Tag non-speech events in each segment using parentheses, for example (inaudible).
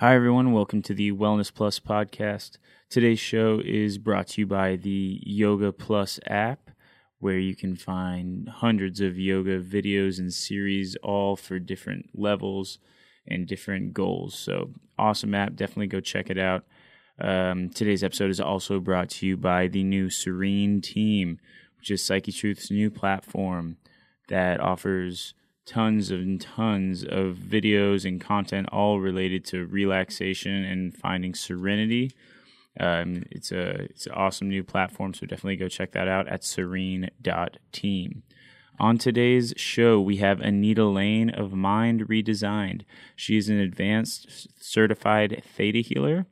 Hi, everyone. Welcome to the Wellness Plus podcast. Today's show is brought to you by the Yoga Plus app, where you can find hundreds of yoga videos and series, all for different levels and different goals. So, awesome app. Definitely go check it out. Um, today's episode is also brought to you by the new Serene Team, which is Psyche Truth's new platform that offers tons and tons of videos and content all related to relaxation and finding serenity. Um, it's a it's an awesome new platform, so definitely go check that out at serene.team. On today's show, we have Anita Lane of Mind Redesigned. She is an advanced certified theta healer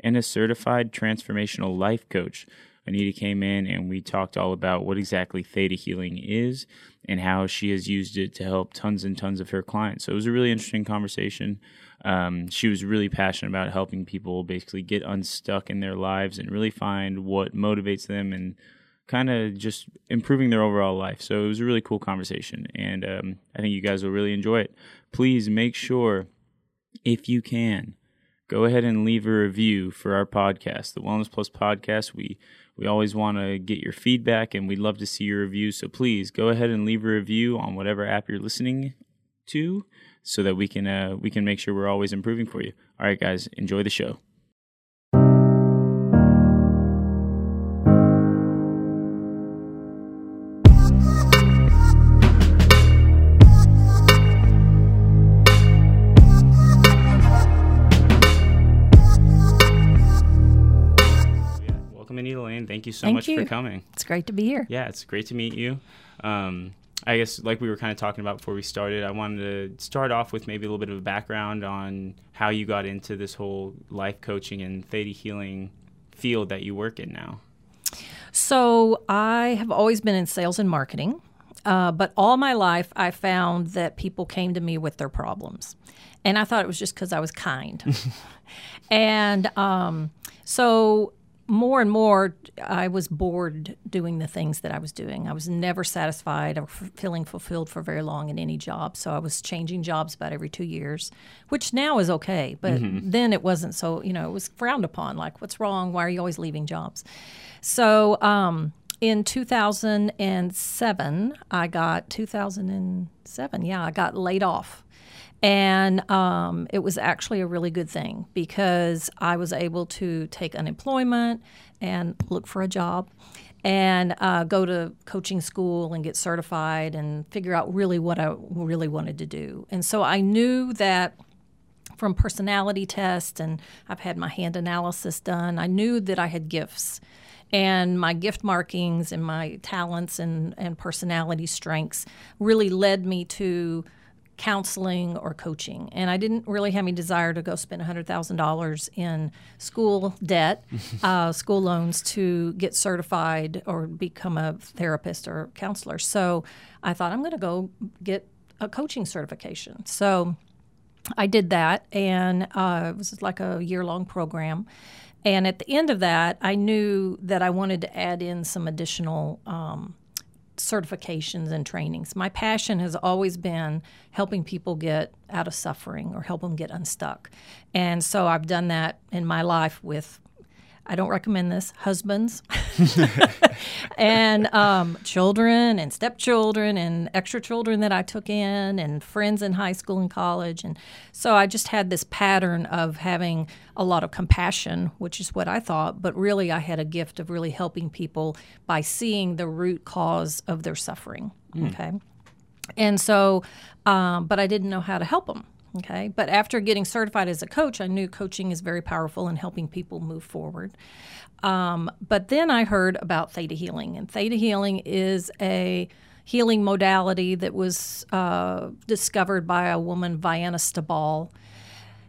and a certified transformational life coach. Anita came in and we talked all about what exactly theta healing is and how she has used it to help tons and tons of her clients. So it was a really interesting conversation. Um, she was really passionate about helping people basically get unstuck in their lives and really find what motivates them and kind of just improving their overall life. So it was a really cool conversation, and um, I think you guys will really enjoy it. Please make sure, if you can, go ahead and leave a review for our podcast, the Wellness Plus podcast. We we always want to get your feedback and we'd love to see your reviews. So please go ahead and leave a review on whatever app you're listening to so that we can uh, we can make sure we're always improving for you. All right guys, enjoy the show. So Thank much you. for coming. It's great to be here. Yeah, it's great to meet you. Um, I guess, like we were kind of talking about before we started, I wanted to start off with maybe a little bit of a background on how you got into this whole life coaching and theta healing field that you work in now. So, I have always been in sales and marketing, uh, but all my life I found that people came to me with their problems. And I thought it was just because I was kind. (laughs) and um, so, more and more, I was bored doing the things that I was doing. I was never satisfied or f- feeling fulfilled for very long in any job. So I was changing jobs about every two years, which now is okay. But then it wasn't so, you know, it was frowned upon. Like, what's wrong? Why are you always leaving jobs? So um, in 2007, I got 2007, yeah, I got laid off. And um, it was actually a really good thing because I was able to take unemployment and look for a job and uh, go to coaching school and get certified and figure out really what I really wanted to do. And so I knew that from personality tests and I've had my hand analysis done, I knew that I had gifts. And my gift markings and my talents and, and personality strengths really led me to counseling or coaching. And I didn't really have any desire to go spend $100,000 in school debt, (laughs) uh, school loans to get certified or become a therapist or counselor. So I thought I'm going to go get a coaching certification. So I did that, and uh, it was like a year long program. And at the end of that, I knew that I wanted to add in some additional um, certifications and trainings. My passion has always been helping people get out of suffering or help them get unstuck. And so I've done that in my life with, I don't recommend this, husbands (laughs) and um, children and stepchildren and extra children that I took in and friends in high school and college. And so I just had this pattern of having a lot of compassion, which is what I thought, but really I had a gift of really helping people by seeing the root cause of their suffering. Okay. And so, um, but I didn't know how to help them. Okay. But after getting certified as a coach, I knew coaching is very powerful in helping people move forward. Um, but then I heard about theta healing, and theta healing is a healing modality that was uh, discovered by a woman, Vianna Stibal,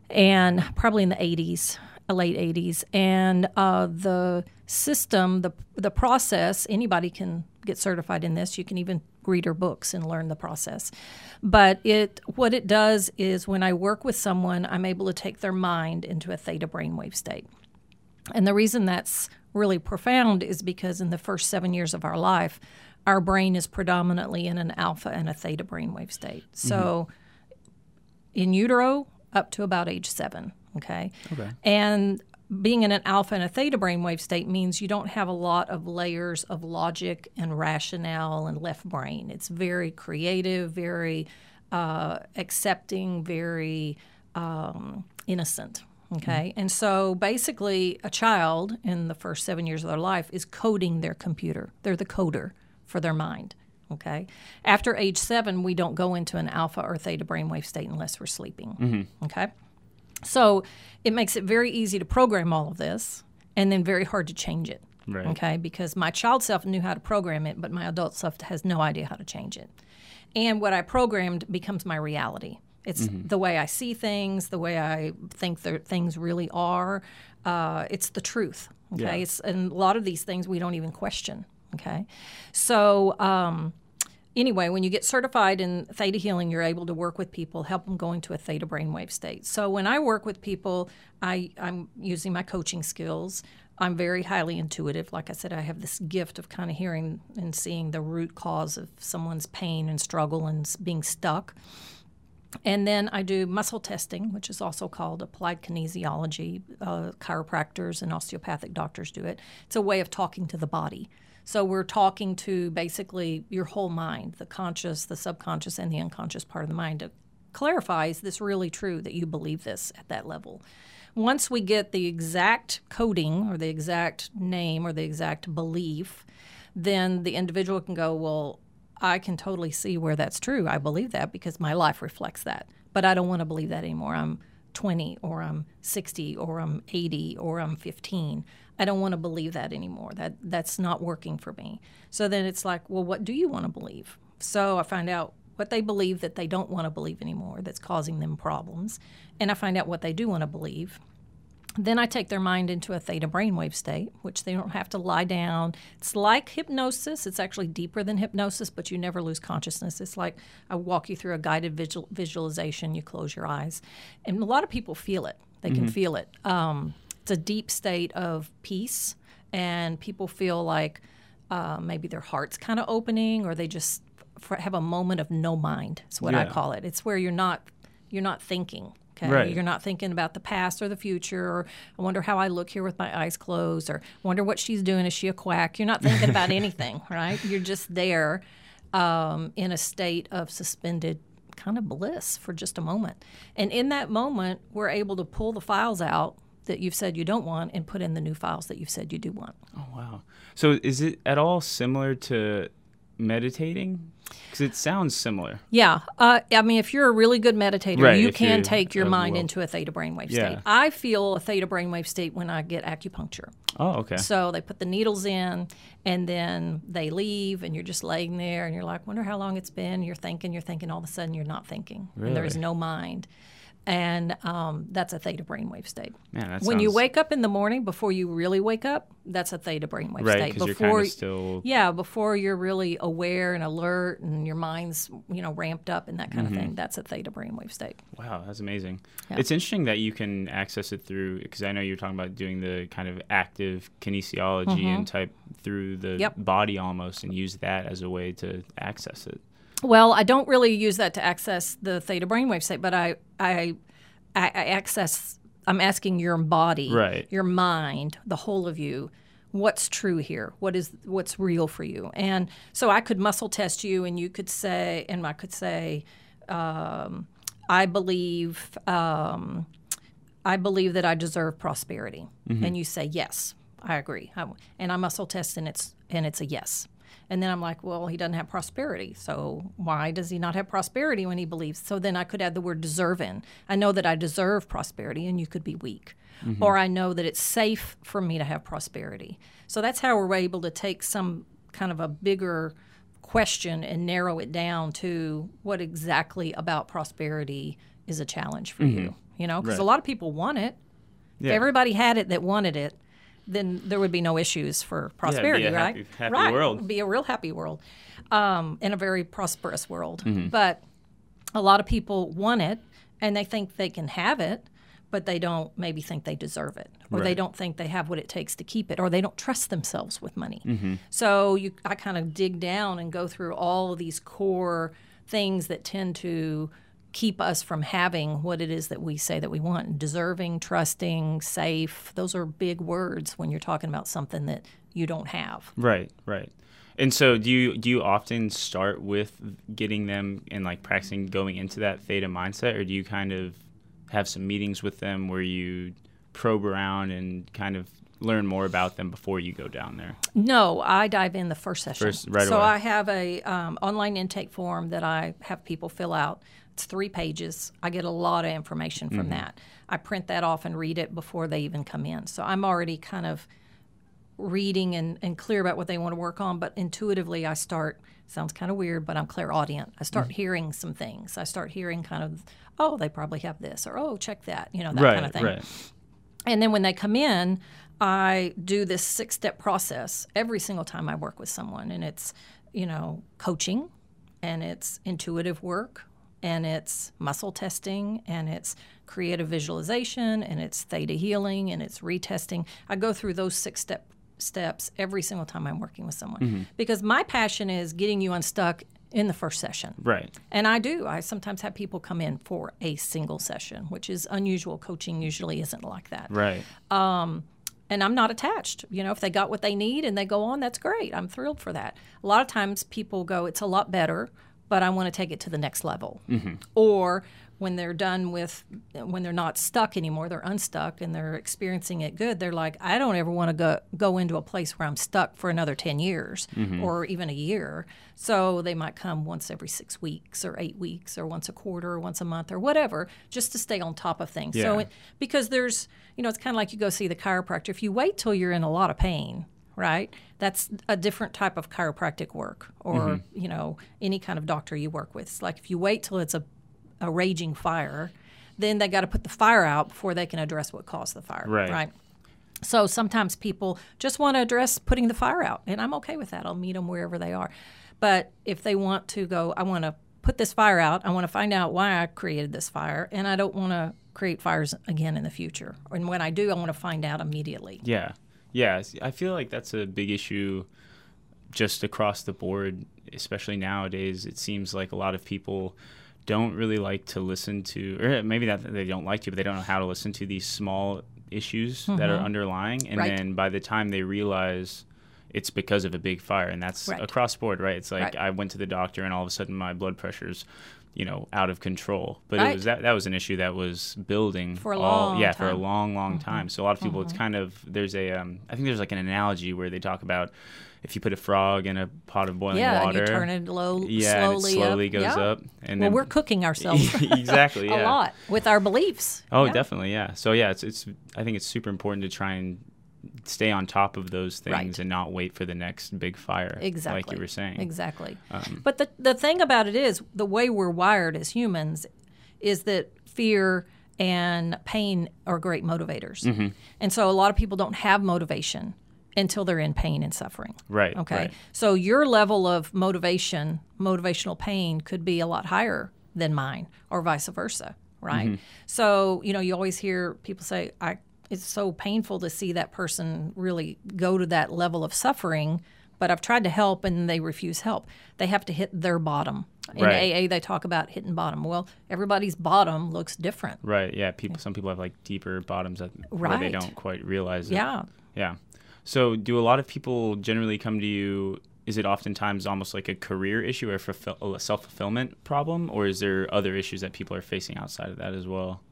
and probably in the 80s, uh, late 80s. And uh, the system, the the process, anybody can get certified in this. You can even read her books and learn the process. But it what it does is when I work with someone, I'm able to take their mind into a theta brainwave state. And the reason that's really profound is because in the first seven years of our life, our brain is predominantly in an alpha and a theta brainwave state. Mm-hmm. So in utero, up to about age seven. Okay. Okay. And being in an alpha and a theta brainwave state means you don't have a lot of layers of logic and rationale and left brain. It's very creative, very uh, accepting, very um, innocent. Okay. And so basically, a child in the first seven years of their life is coding their computer, they're the coder for their mind. Okay. After age seven, we don't go into an alpha or theta brainwave state unless we're sleeping. Okay. So it makes it very easy to program all of this and then very hard to change it. Right. Okay. Because my child self knew how to program it, but my adult self has no idea how to change it. And what I programmed becomes my reality. It's the way I see things, the way I think that things really are. Uh, it's the truth. Okay. Yeah. It's, and a lot of these things we don't even question. Okay. So, um, anyway, when you get certified in theta healing, you're able to work with people, help them go into a theta brainwave state. So when I work with people, I, I'm using my coaching skills. I'm very highly intuitive. Like I said, I have this gift of kind of hearing and seeing the root cause of someone's pain and struggle and being stuck. And then I do muscle testing, which is also called applied kinesiology. Uh, chiropractors and osteopathic doctors do it. It's a way of talking to the body. So we're talking to basically your whole mind, the conscious, the subconscious, and the unconscious part of the mind to clarify is this really true that you believe this at that level? Once we get the exact coding or the exact name or the exact belief, then the individual can go, well, I can totally see where that's true. I believe that because my life reflects that. But I don't want to believe that anymore. I'm 20 or I'm 60 or I'm 80 or I'm 15. I don't want to believe that anymore. That that's not working for me. So then it's like, well, what do you want to believe? So I find out what they believe that they don't want to believe anymore that's causing them problems, and I find out what they do want to believe. Then I take their mind into a theta brainwave state, which they don't have to lie down. It's like hypnosis. It's actually deeper than hypnosis, but you never lose consciousness. It's like I walk you through a guided visual, visualization. You close your eyes, and a lot of people feel it. They can feel it. Um, it's a deep state of peace, and people feel like uh, maybe their heart's kind of opening, or they just f- have a moment of no mind. Is what I call it. It's where you're not you're not thinking. Okay, Right. you're not thinking about the past or the future. Or I wonder how I look here with my eyes closed, or wonder what she's doing. Is she a quack? You're not thinking about (laughs) anything, right? You're just there um, in a state of suspended kind of bliss for just a moment. And in that moment, we're able to pull the files out that you've said you don't want and put in the new files that you've said you do want. Oh wow. So is it at all similar to meditating? Because it sounds similar. Yeah, uh, I mean, if you're a really good meditator, Right, you can take your mind well- into a theta brainwave Yeah. state. I feel a theta brainwave state when I get acupuncture. Oh, okay. So they put the needles in, and then they leave, and you're just laying there, and you're like, wonder how long it's been. You're thinking, you're thinking. All of a sudden, you're not thinking, and there is no mind, and um, that's a theta brainwave state. Man, when you wake up in the morning before you really wake up, that's a theta brainwave right state. you're Before kind of still yeah, before you're really aware and alert and your mind's, you know, ramped up and that kind Mm-hmm. of thing, that's a theta brainwave state. Wow, that's amazing. Yeah. It's interesting that you can access it through because I know you're talking about doing the kind of active kinesiology and type through the Mm-hmm. Yep. body almost and use that as a way to access it. Well, I don't really use that to access the theta brainwave state, but I, I, I, I access. I'm asking your body, Right. your mind, the whole of you. What's true here? What is what's real for you? And so I could muscle test you, and you could say, and I could say, um, I believe, um, I believe that I deserve prosperity, and you say yes, I agree, I, and I muscle test, and it's and it's a yes. And then I'm like, well, he doesn't have prosperity. So why does he not have prosperity when he believes? So then I could add the word deserve in. I know that I deserve prosperity and you could be weak. Mm-hmm. Or I know that it's safe for me to have prosperity. So that's how we're able to take some kind of a bigger question and narrow it down to what exactly about prosperity is a challenge for mm-hmm. you. You know, because a lot of people want it. Yeah. If everybody had it that wanted it, then there would be no issues for prosperity, a right? happy- happy right. world. It'd be a real happy world, um, in a very prosperous world. Mm-hmm. But a lot of people want it, and they think they can have it, but they don't maybe think they deserve it, or they don't think they have what it takes to keep it, or they don't trust themselves with money. Mm-hmm. So you, I kind of dig down and go through all of these core things that tend to keep us from having what it is that we say that we want deserving, trusting, safe. Those are big words when you're talking about something that you don't have. Right, right. And so do you do you often start with getting them and like practicing going into that theta mindset or do you kind of have some meetings with them where you probe around and kind of learn more about them before you go down there? No, I dive in the first session. First, right so away. I have a um, online intake form that I have people fill out. It's three pages. I get a lot of information from Mm-hmm. that. I print that off and read it before they even come in. So I'm already kind of reading and, and clear about what they want to work on. But intuitively, I start. Sounds kind of weird, but I'm clairaudient. I Mm-hmm. start hearing some things. I start hearing kind of, oh, they probably have this, or oh, check that, you know, that right, kind of thing. right. And then when they come in, I do this six step process every single time I work with someone. And it's, you know, coaching and it's intuitive work and it's muscle testing and it's creative visualization and it's theta healing and it's retesting. I go through those six step steps every single time I'm working with someone mm-hmm. because my passion is getting you unstuck in the first session. Right. And I do. I sometimes have people come in for a single session, which is unusual. Coaching usually isn't like that. Right. Um, And I'm not attached. You know, if they got what they need and they go on, that's great. I'm thrilled for that. A lot of times people go, it's a lot better, but I want to take it to the next level. Mm-hmm. Or when they're done with, when they're not stuck anymore, they're unstuck and they're experiencing it good. They're like, I don't ever want to go go into a place where I'm stuck for another ten years mm-hmm. or even a year. So they might come once every six weeks or eight weeks or once a quarter or once a month or whatever, just to stay on top of things. So it, because there's, you know, it's kind of like you go see the chiropractor. If you wait till you're in a lot of pain, right? That's a different type of chiropractic work, or mm-hmm. you know, any kind of doctor you work with. It's like if you wait till it's a a raging fire, then they got to put the fire out before they can address what caused the fire. Right. Right. So sometimes people just want to address putting the fire out, and I'm okay with that. I'll meet them wherever they are. But if they want to go, I want to put this fire out. I want to find out why I created this fire, and I don't want to create fires again in the future. And when I do, I want to find out immediately. Yeah. Yeah. I feel like that's a big issue just across the board, especially nowadays. It seems like a lot of people don't really like to listen to, or maybe that they don't like to, but they don't know how to listen to these small issues that are underlying. And Mm-hmm. Right. then by the time they realize it's because of a big fire, and that's Right. across board, right? It's like Right. I went to the doctor and all of a sudden my blood pressure's you know out of control but it was that that was an issue that was building For a all long yeah for a time. Mm-hmm. long long time so a lot of people it's kind of there's a um, i think there's like an analogy where they talk about if you put a frog in a pot of boiling yeah, water and you turn it low, yeah and slowly, it slowly up. goes Yeah. up and Well, then we're cooking ourselves (laughs) exactly (laughs) yeah a lot with our beliefs. oh Yeah. definitely yeah so yeah it's it's i think it's super important to try and stay on top of those things Right. and not wait for the next big fire Exactly. like you were saying Exactly. Um, but the the thing about it is the way we're wired as humans is that fear and pain are great motivators. Mm-hmm. And so a lot of people don't have motivation until they're in pain and suffering. right Okay. right. So your level of motivation, motivational pain could be a lot higher than mine or vice versa, right? Mm-hmm. So, you know, you always hear people say I it's so painful to see that person really go to that level of suffering, but I've tried to help and they refuse help. They have to hit their bottom. In Right. AA they talk about hitting bottom. Well, everybody's bottom looks different. Right. Yeah. People. Some people have like deeper bottoms that where they Right. don't quite realize it. Yeah. Yeah. So, do a lot of people generally come to you? Is it oftentimes almost like a career issue or fulfill, a self fulfillment problem, or is there other issues that people are facing outside of that as well?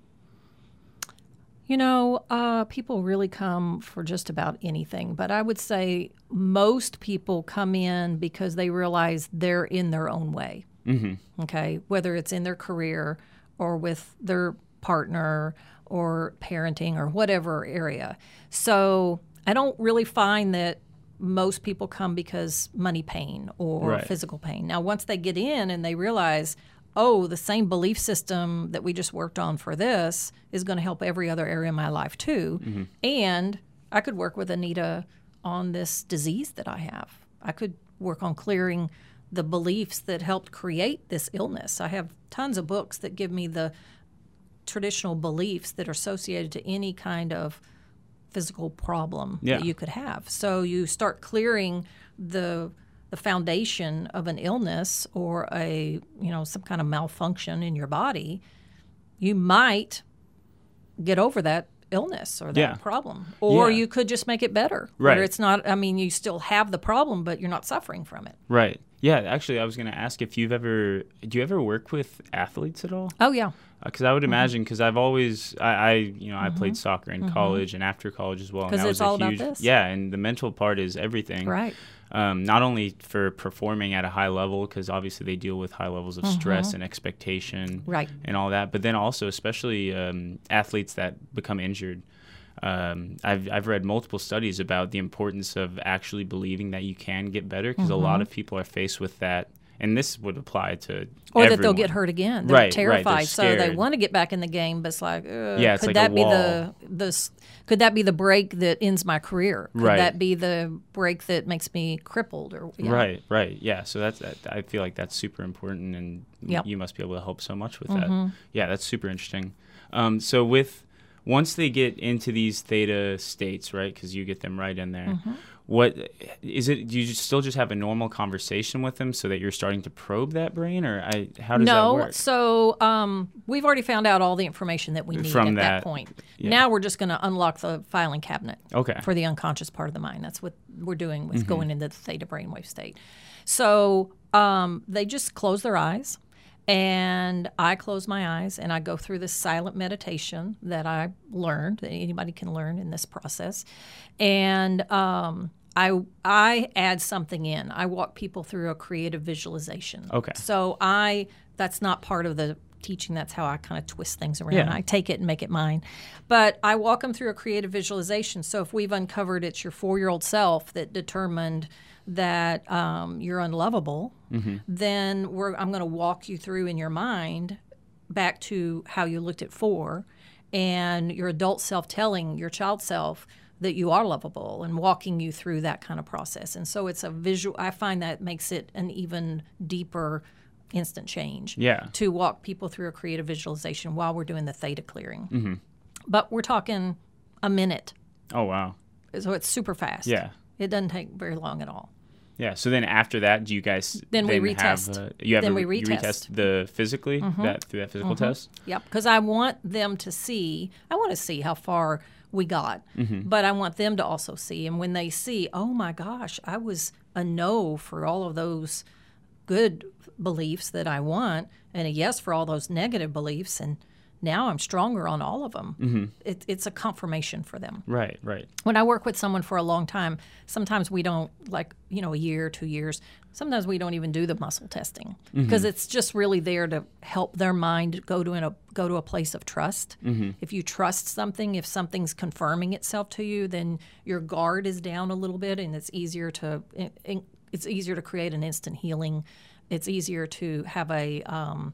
You know, uh, people really come for just about anything, but I would say most people come in because they realize they're in their own way. Mm-hmm. Okay, whether it's in their career or with their partner or parenting or whatever area. So I don't really find that most people come because money pain or Right. physical pain. Now, once they get in and they realize, oh, the same belief system that we just worked on for this is going to help every other area of my life too. Mm-hmm. And I could work with Anita on this disease that I have. I could work on clearing the beliefs that helped create this illness. I have tons of books that give me the traditional beliefs that are associated to any kind of physical problem Yeah. that you could have. So you start clearing the the foundation of an illness or a you know some kind of malfunction in your body, you might get over that illness or that Yeah. problem, or Yeah. you could just make it better. Right. Where it's not. I mean, you still have the problem, but you're not suffering from it. Right. Yeah. Actually, I was going to ask if you've ever do you ever work with athletes at all? Oh yeah. Uh, because I would Mm-hmm. imagine, because I've always, I, I, you know, I played mm-hmm. soccer in mm-hmm. college and after college as well. and 'Cause that it's was a all about this. Yeah, and the mental part is everything. Right. Um, not only for performing at a high level, because obviously they deal with high levels of stress and expectation, Mm-hmm. Right. and all that, but then also especially um, athletes that become injured. Um, I've I've read multiple studies about the importance of actually believing that you can get better, because a Mm-hmm. lot of people are faced with that, and this would apply to Or that they'll get hurt again. They're Right, right, terrified, they're so they want to get back in the game, but it's like, uh, Yeah, it's could like that be the the could that be the break that ends my career? Could Right. that be the break that makes me crippled? Or yeah. Right, right, yeah. So that's that, I feel like that's super important, and Yep. Mm-hmm. you must be able to help so much with that. Yeah, that's super interesting. Um, so with once they get into these theta states, right? Because you get them right in there. Mm-hmm. What is it? Do you still just have a normal conversation with them so that you're starting to probe that brain, or I, how does that work? No, so um, we've already found out all the information that we need From at that, that, point. yeah. Now we're just going to unlock the filing cabinet. Okay. For the unconscious part of the mind. That's what we're doing Mm-hmm. with going into the theta brainwave state. So um, they just close their eyes, and I close my eyes, and I go through this silent meditation that I learned that anybody can learn in this process, and um, I I add something in. I walk people through a creative visualization. Okay. So I that's not part of the teaching. That's how I kind of twist things around. Yeah. I take it and make it mine. But I walk them through a creative visualization. So if we've uncovered it's your four year old self that determined that um, you're unlovable, then we're, I'm going to walk you through in your mind back to how you looked at four and your adult self telling your child self that you are lovable and walking you through that kind of process. And so it's a visual, I find that makes it an even deeper instant change Yeah. to walk people through a creative visualization while we're doing the theta clearing. Mm-hmm. But we're talking a minute. Oh wow. So it's super fast. Yeah. It doesn't take very long at all. Yeah. So then after that, do you guys Then we Have, retest. uh, you have Then a, we you retest. retest the physically that through that physical test. Yep, because I want them to see. I want to see how far we got, mm-hmm. but I want them to also see. And when they see, oh my gosh, I was a no for all of those good beliefs that I want, and a yes for all those negative beliefs, and now I'm stronger on all of them. Mm-hmm. It, it's a confirmation for them Right. Right. when I work with someone for a long time, sometimes we don't like, you know, a year, two years. Sometimes we don't even do the muscle testing mm-hmm. because it's just really there to help their mind go to a go to a place of trust. Mm-hmm. If you trust something, if something's confirming itself to you, then your guard is down a little bit, and it's easier to it's easier to create an instant healing. It's easier to have a um,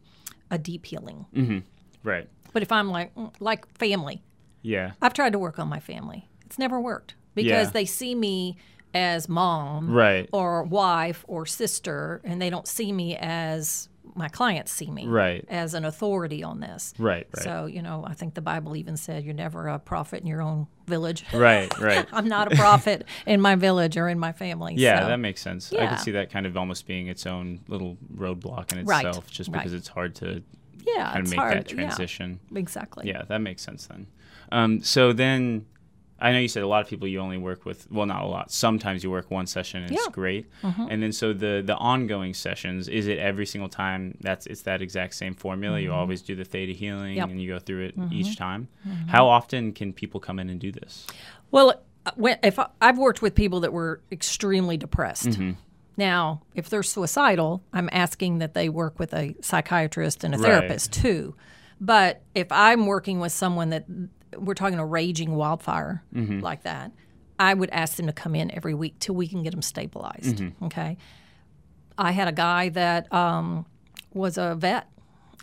a deep healing. Right. But if I'm like mm, like family, Yeah. I've tried to work on my family. It's never worked because Yeah. they see me as mom Right. or wife or sister, and they don't see me as my clients see me Right. as an authority on this. Right. Right. So, you know, I think the Bible even said you're never a prophet in your own village. right. (laughs) Right. I'm not a prophet in my village or in my family. Yeah, so. that makes sense. I Yeah. can see that kind of almost being its own little roadblock in Right, itself, just right. because it's hard to yeah, it's make hard. that transition. Yeah, exactly. Yeah. that makes sense then. Um, so then, I know you said a lot of people you only work with. Well, not a lot. Sometimes you work one session and it's Yeah. Mm-hmm. great. And then so the the ongoing sessions is it every single time? That's it's that exact same formula. You always do the theta healing Mm-hmm. Yep. Mm-hmm. and you go through it each time. How often can people come in and do this? Well, uh, when, if I, I've worked with people that were extremely depressed. Mm-hmm. Now, if they're suicidal, I'm asking that they work with a psychiatrist and a Right. therapist too. But if I'm working with someone that we're talking a raging wildfire Mm-hmm. like that, I would ask them to come in every week till we can get them stabilized. Mm-hmm. Okay. I had a guy that um, was a vet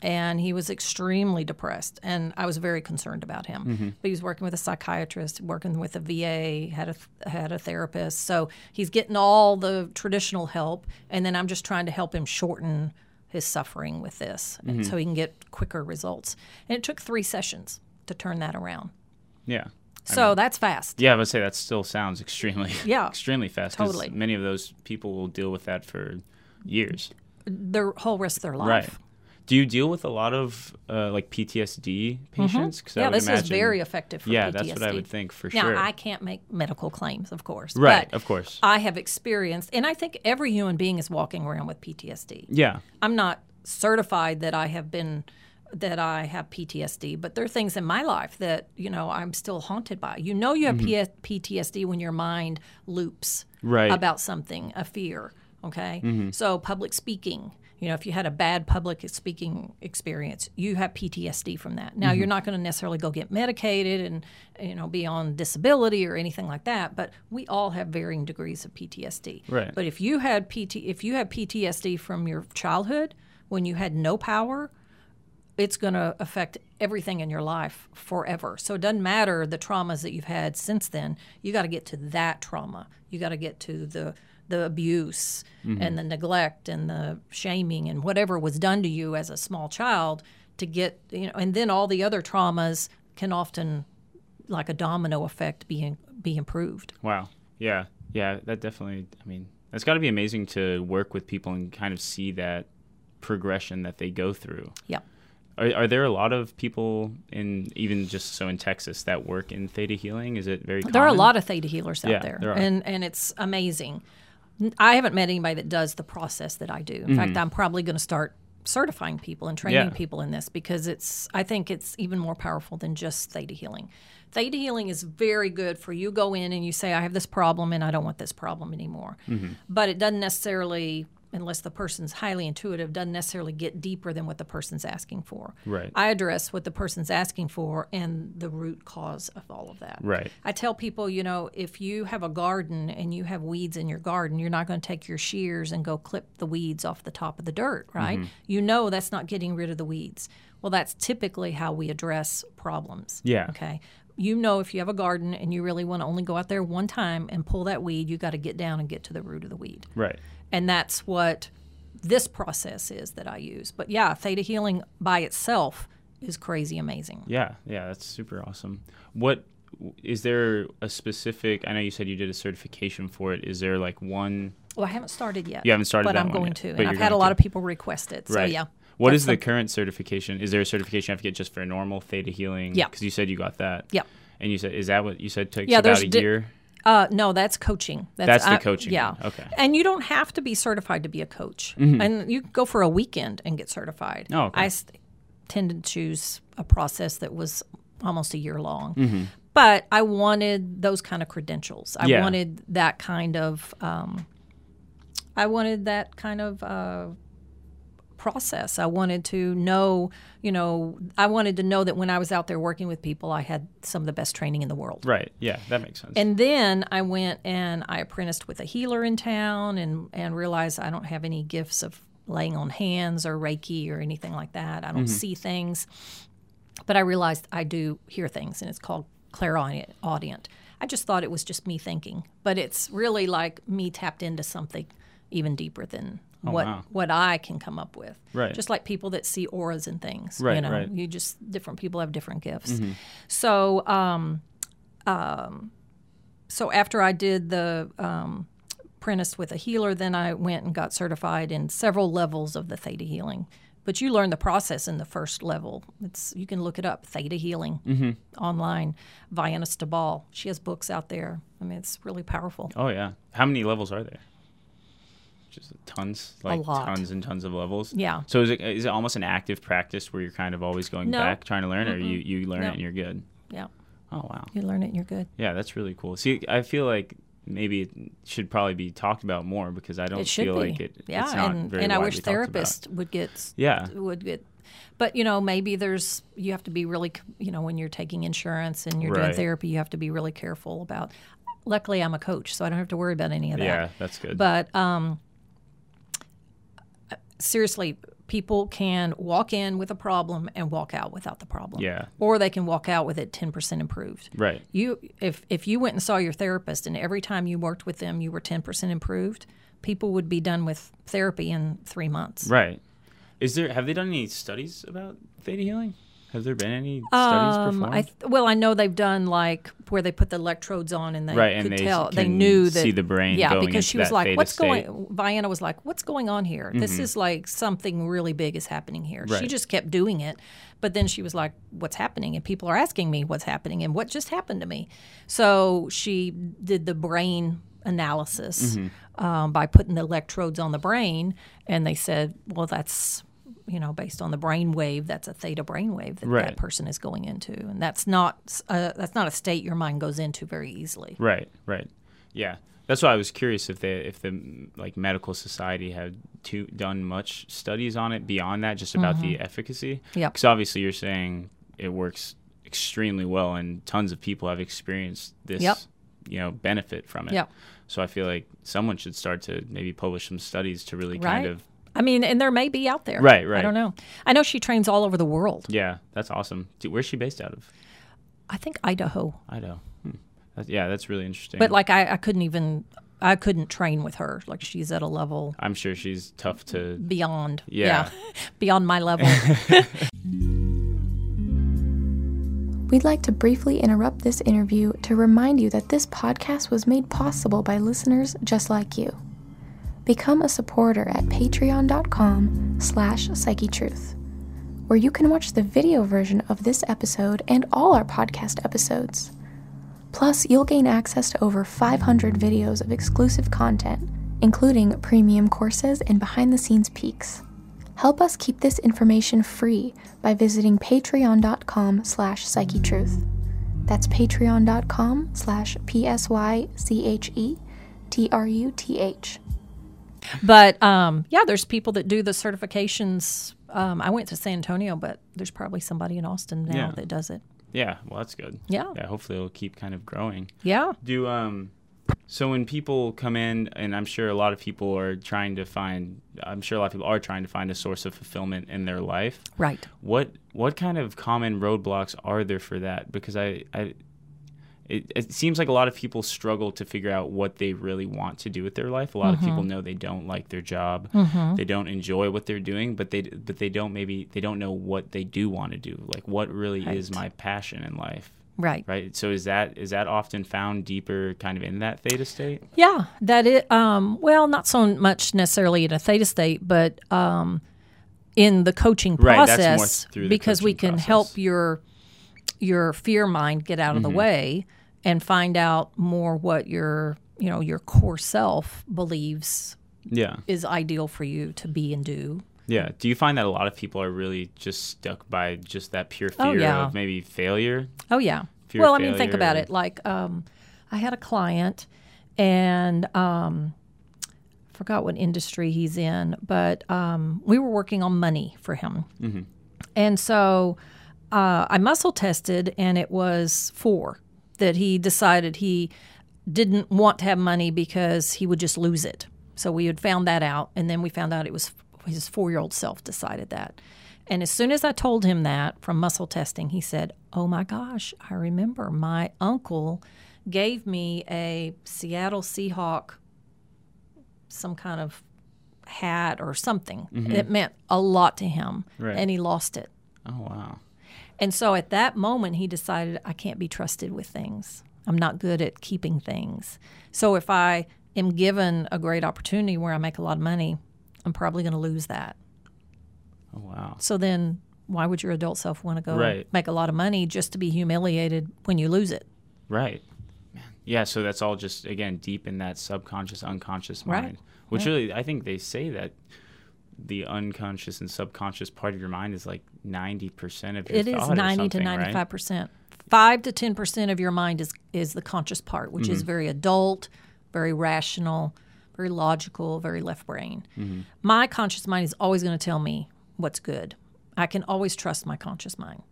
and he was extremely depressed and i was very concerned about him Mm-hmm. but he was working with a psychiatrist working with a va had a had a therapist so he's getting all the traditional help and then i'm just trying to help him shorten his suffering with this Mm-hmm. and so he can get quicker results and it took three sessions to turn that around Yeah. So mean- that's fast. Yeah, I would say that still sounds extremely, (laughs) Yeah, extremely fast. totally. Many of those people will deal with that for years. Their whole rest of their life. Right. Do you deal with a lot of uh, like PTSD patients? 'Cause I Mm-hmm. Yeah, this is very effective for Yeah, PTSD. that's what I would think for now, sure. Now, I can't make medical claims, of course. right, But of course. I have experienced, and I think every human being is walking around with PTSD. yeah, I'm not certified that I have been that I have PTSD, but there are things in my life that you know I'm still haunted by. You know, you have P- PTSD when your mind loops Mm-hmm. Right. Mm-hmm. about something, a fear. Okay, so public speaking. You know, if you had a bad public speaking experience, you have PTSD from that. Now, Mm-hmm. you're not going to necessarily go get medicated and you know be on disability or anything like that. But we all have varying degrees of PTSD. Right. But if you had PT, if you had PTSD from your childhood when you had no power, it's going to affect everything in your life forever. So it doesn't matter the traumas that you've had since then. You got to get to that trauma. You got to get to the the abuse and the neglect and the shaming and whatever was done to you as a small child to get you know and then all the other traumas can often like a domino effect be be improved. wow. Yeah, yeah. That definitely. I mean, that's got to be amazing to work with people and kind of see that progression that they go through. Yeah. Are, are there a lot of people in even just so in Texas that work in theta healing? Is it very? There are a lot of theta healers out Yeah, there, there are. and and it's amazing. I haven't met anybody that does the process that I do. In fact, I'm probably going to start certifying people and training Mm-hmm. Yeah. people in this because it's I think it's even more powerful than just theta healing. Theta healing is very good for you go in and you say I have this problem and I don't want this problem anymore. Mm-hmm. But it doesn't necessarily unless the person's highly intuitive doesn't necessarily get deeper than what the person's asking for. Right. I address what the person's asking for and the root cause of all of that. Right. I tell people, you know, if you have a garden and you have weeds in your garden, you're not going to take your shears and go clip the weeds off the top of the dirt, right? Mm-hmm. You know that's not getting rid of the weeds. Well, that's typically how we address problems. Yeah. Okay. You know, if you have a garden and you really want to only go out there one time and pull that weed, you got to get down and get to the root of the weed. Right. And that's what this process is that I use. But yeah, theta healing by itself is crazy amazing. Yeah, yeah, that's super awesome. What is there a specific? I know you said you did a certification for it. Is there like one? Well, I haven't started yet. You haven't started but I'm going yet, to. but And I've had a going lot to. of people request it. So right. yeah. What that's is the current certification? Is there a certification you have to get just for a normal theta healing? Yeah. Because you said you got that. Yeah. And you said is that what you said takes Yeah, about a di- year? Uh, no, that's coaching. That's the I- coaching Yeah. Okay. Mm-hmm. And you don't have to be certified to be a coach. And you can go for a weekend and get certified. Oh, okay. I s- tended to choose a process that was almost a year long. Mm-hmm. But I wanted those kind of credentials. I Yeah. wanted that kind of. Um, I wanted that kind of. Uh, process. I wanted to know, you know, I wanted to know that when I was out there working with people, I had some of the best training in the world. Right. Yeah, that makes sense. And then I went and I apprenticed with a healer in town and, and realized I don't have any gifts of laying on hands or Reiki or anything like that. I don't mm-hmm. see things. But I realized I do hear things, and it's called clairaudient. audient. I just thought it was just me thinking, but it's really like me tapped into something even deeper than what wow. what I can come up with. Right. Just like people that see auras and things. Right. You know, right. you just different people have different gifts. So um, um, so after I did the um, apprentice with a healer, then I went and got certified in several levels of the theta healing. But you learn the process in the first level. It's you can look it up, theta healing, online. Vianna Stibal, she has books out there. I mean, it's really powerful. oh yeah. How many levels are there? Just tons, like tons and tons of levels. Yeah. So is it is it almost an active practice where you're kind of always going No. back trying to learn, or you you learn No. it and you're good? Yeah, Oh wow. you learn it and you're good. Yeah, that's really cool. See, I feel like maybe it should probably be talked about more because I don't feel be. like it. yeah, it's not and very and I wish therapists would get Yeah. would get but you know maybe there's you have to be really you know when you're taking insurance and you're Right. doing therapy you have to be really careful about luckily i'm a coach so i don't have to worry about any of that Yeah, that's good. but um seriously people can walk in with a problem and walk out without the problem Yeah. or they can walk out with it 10% improved right. you if if you went and saw your therapist and every time you worked with them you were 10% improved people would be done with therapy in 3 months Right. Is there have they done any studies about theta healing? Have there been any studies Um, performed? I th- well, I know they've done like where they put the electrodes on and they Right, and could they tell they knew that see the brain Yeah, because she was like, "What's state." Mm-hmm. going?" Vianna was like, "What's going on here? This is like something really big is happening here." She just kept doing it, but then she was like, "What's happening?" And people are asking me, "What's happening?" And what just happened to me. So she did the brain analysis Mm-hmm. um, by putting the electrodes on the brain, and they said, "Well, that's." You know, based on the brain wave, that's a theta brain wave that Right. that person is going into, and that's not uh, that's not a state your mind goes into very easily. Right, right. Yeah. That's why I was curious if they if the like medical society had to, done much studies on it beyond that, just about the efficacy. Mm-hmm. Because obviously you're saying it works extremely well, and tons of people have experienced this, Yep. you know, benefit from it. Yep. So I feel like someone should start to maybe publish some studies to really Right. kind of I mean, and there may be out there. Right, right. I don't know. I know she trains all over the world. yeah, that's awesome. Where's she based out of? I think Idaho. Idaho. Hmm. That, yeah, that's really interesting. But like I, I couldn't even I couldn't train with her. Like she's at a level I'm sure she's tough to. beyond Yeah. (laughs) beyond my level. (laughs) We'd like to briefly interrupt this interview to remind you that this podcast was made possible by listeners just like you. Become a supporter at patreon.com slash psychetruth, where you can watch the video version of this episode and all our podcast episodes. Plus, you'll gain access to over 500 videos of exclusive content, including premium courses and behind-the-scenes peeks. Help us keep this information free by visiting patreon.com slash psychetruth. That's patreon.com slash P-S-Y-C-H-E-T-R-U-T-H. But um, yeah, there's people that do the certifications. Um, I went to San Antonio, but there's probably somebody in Austin now Yeah. that does it. Yeah, well, that's good. Yeah. Yeah, hopefully it'll keep kind of growing. Yeah. Do um so when people come in and I'm sure a lot of people are trying to find I'm sure a lot of people are trying to find a source of fulfillment in their life. Right. What what kind of common roadblocks are there for that? Because I, I it, it seems like a lot of people struggle to figure out what they really want to do with their life. A lot of people know they don't like their job. They don't enjoy what they're doing, but they but they don't maybe they don't know what they do want to do. Like what really is my passion in life Right. right so is that is that often found deeper kind of in that theta state Yeah, that it. Um, well, not so much necessarily in a theta state, but um, in the coaching Right, process, through the because we can process. help your your fear mind get out of Mm-hmm. the way and find out more what your you know your core self believes yeah is ideal for you to be and do. yeah do you find that a lot of people are really just stuck by just that pure fear Oh, yeah. of maybe failure Oh yeah. Well, I mean, think about or- it. Like, um, I had a client, and um, forgot what industry he's in, but um, we were working on money for him, Mm-hmm. and so uh, I muscle tested, and it was four that he decided he didn't want to have money because he would just lose it. So we had found that out, and then we found out it was his four-year-old self decided that. And as soon as I told him that from muscle testing, he said, "Oh my gosh, I remember my uncle gave me a Seattle Seahawk, some kind of hat or something. Mm-hmm. It meant a lot to him, Right. and he lost it. oh wow And so at that moment, he decided I can't be trusted with things. I'm not good at keeping things. So if I am given a great opportunity where I make a lot of money, I'm probably going to lose that. oh wow So then why would your adult self want to go Right. make a lot of money just to be humiliated when you lose it? right yeah so that's all just again deep in that subconscious unconscious Right. mind which Right. really i think they say that the unconscious and subconscious part of your mind is like 90% of your It is 90 to 95 percent. Five to ten percent of your mind is is the conscious part, which Mm-hmm. is very adult, very rational, very logical, very left brain. Mm-hmm. My conscious mind is always going to tell me what's good. I can always trust my conscious mind,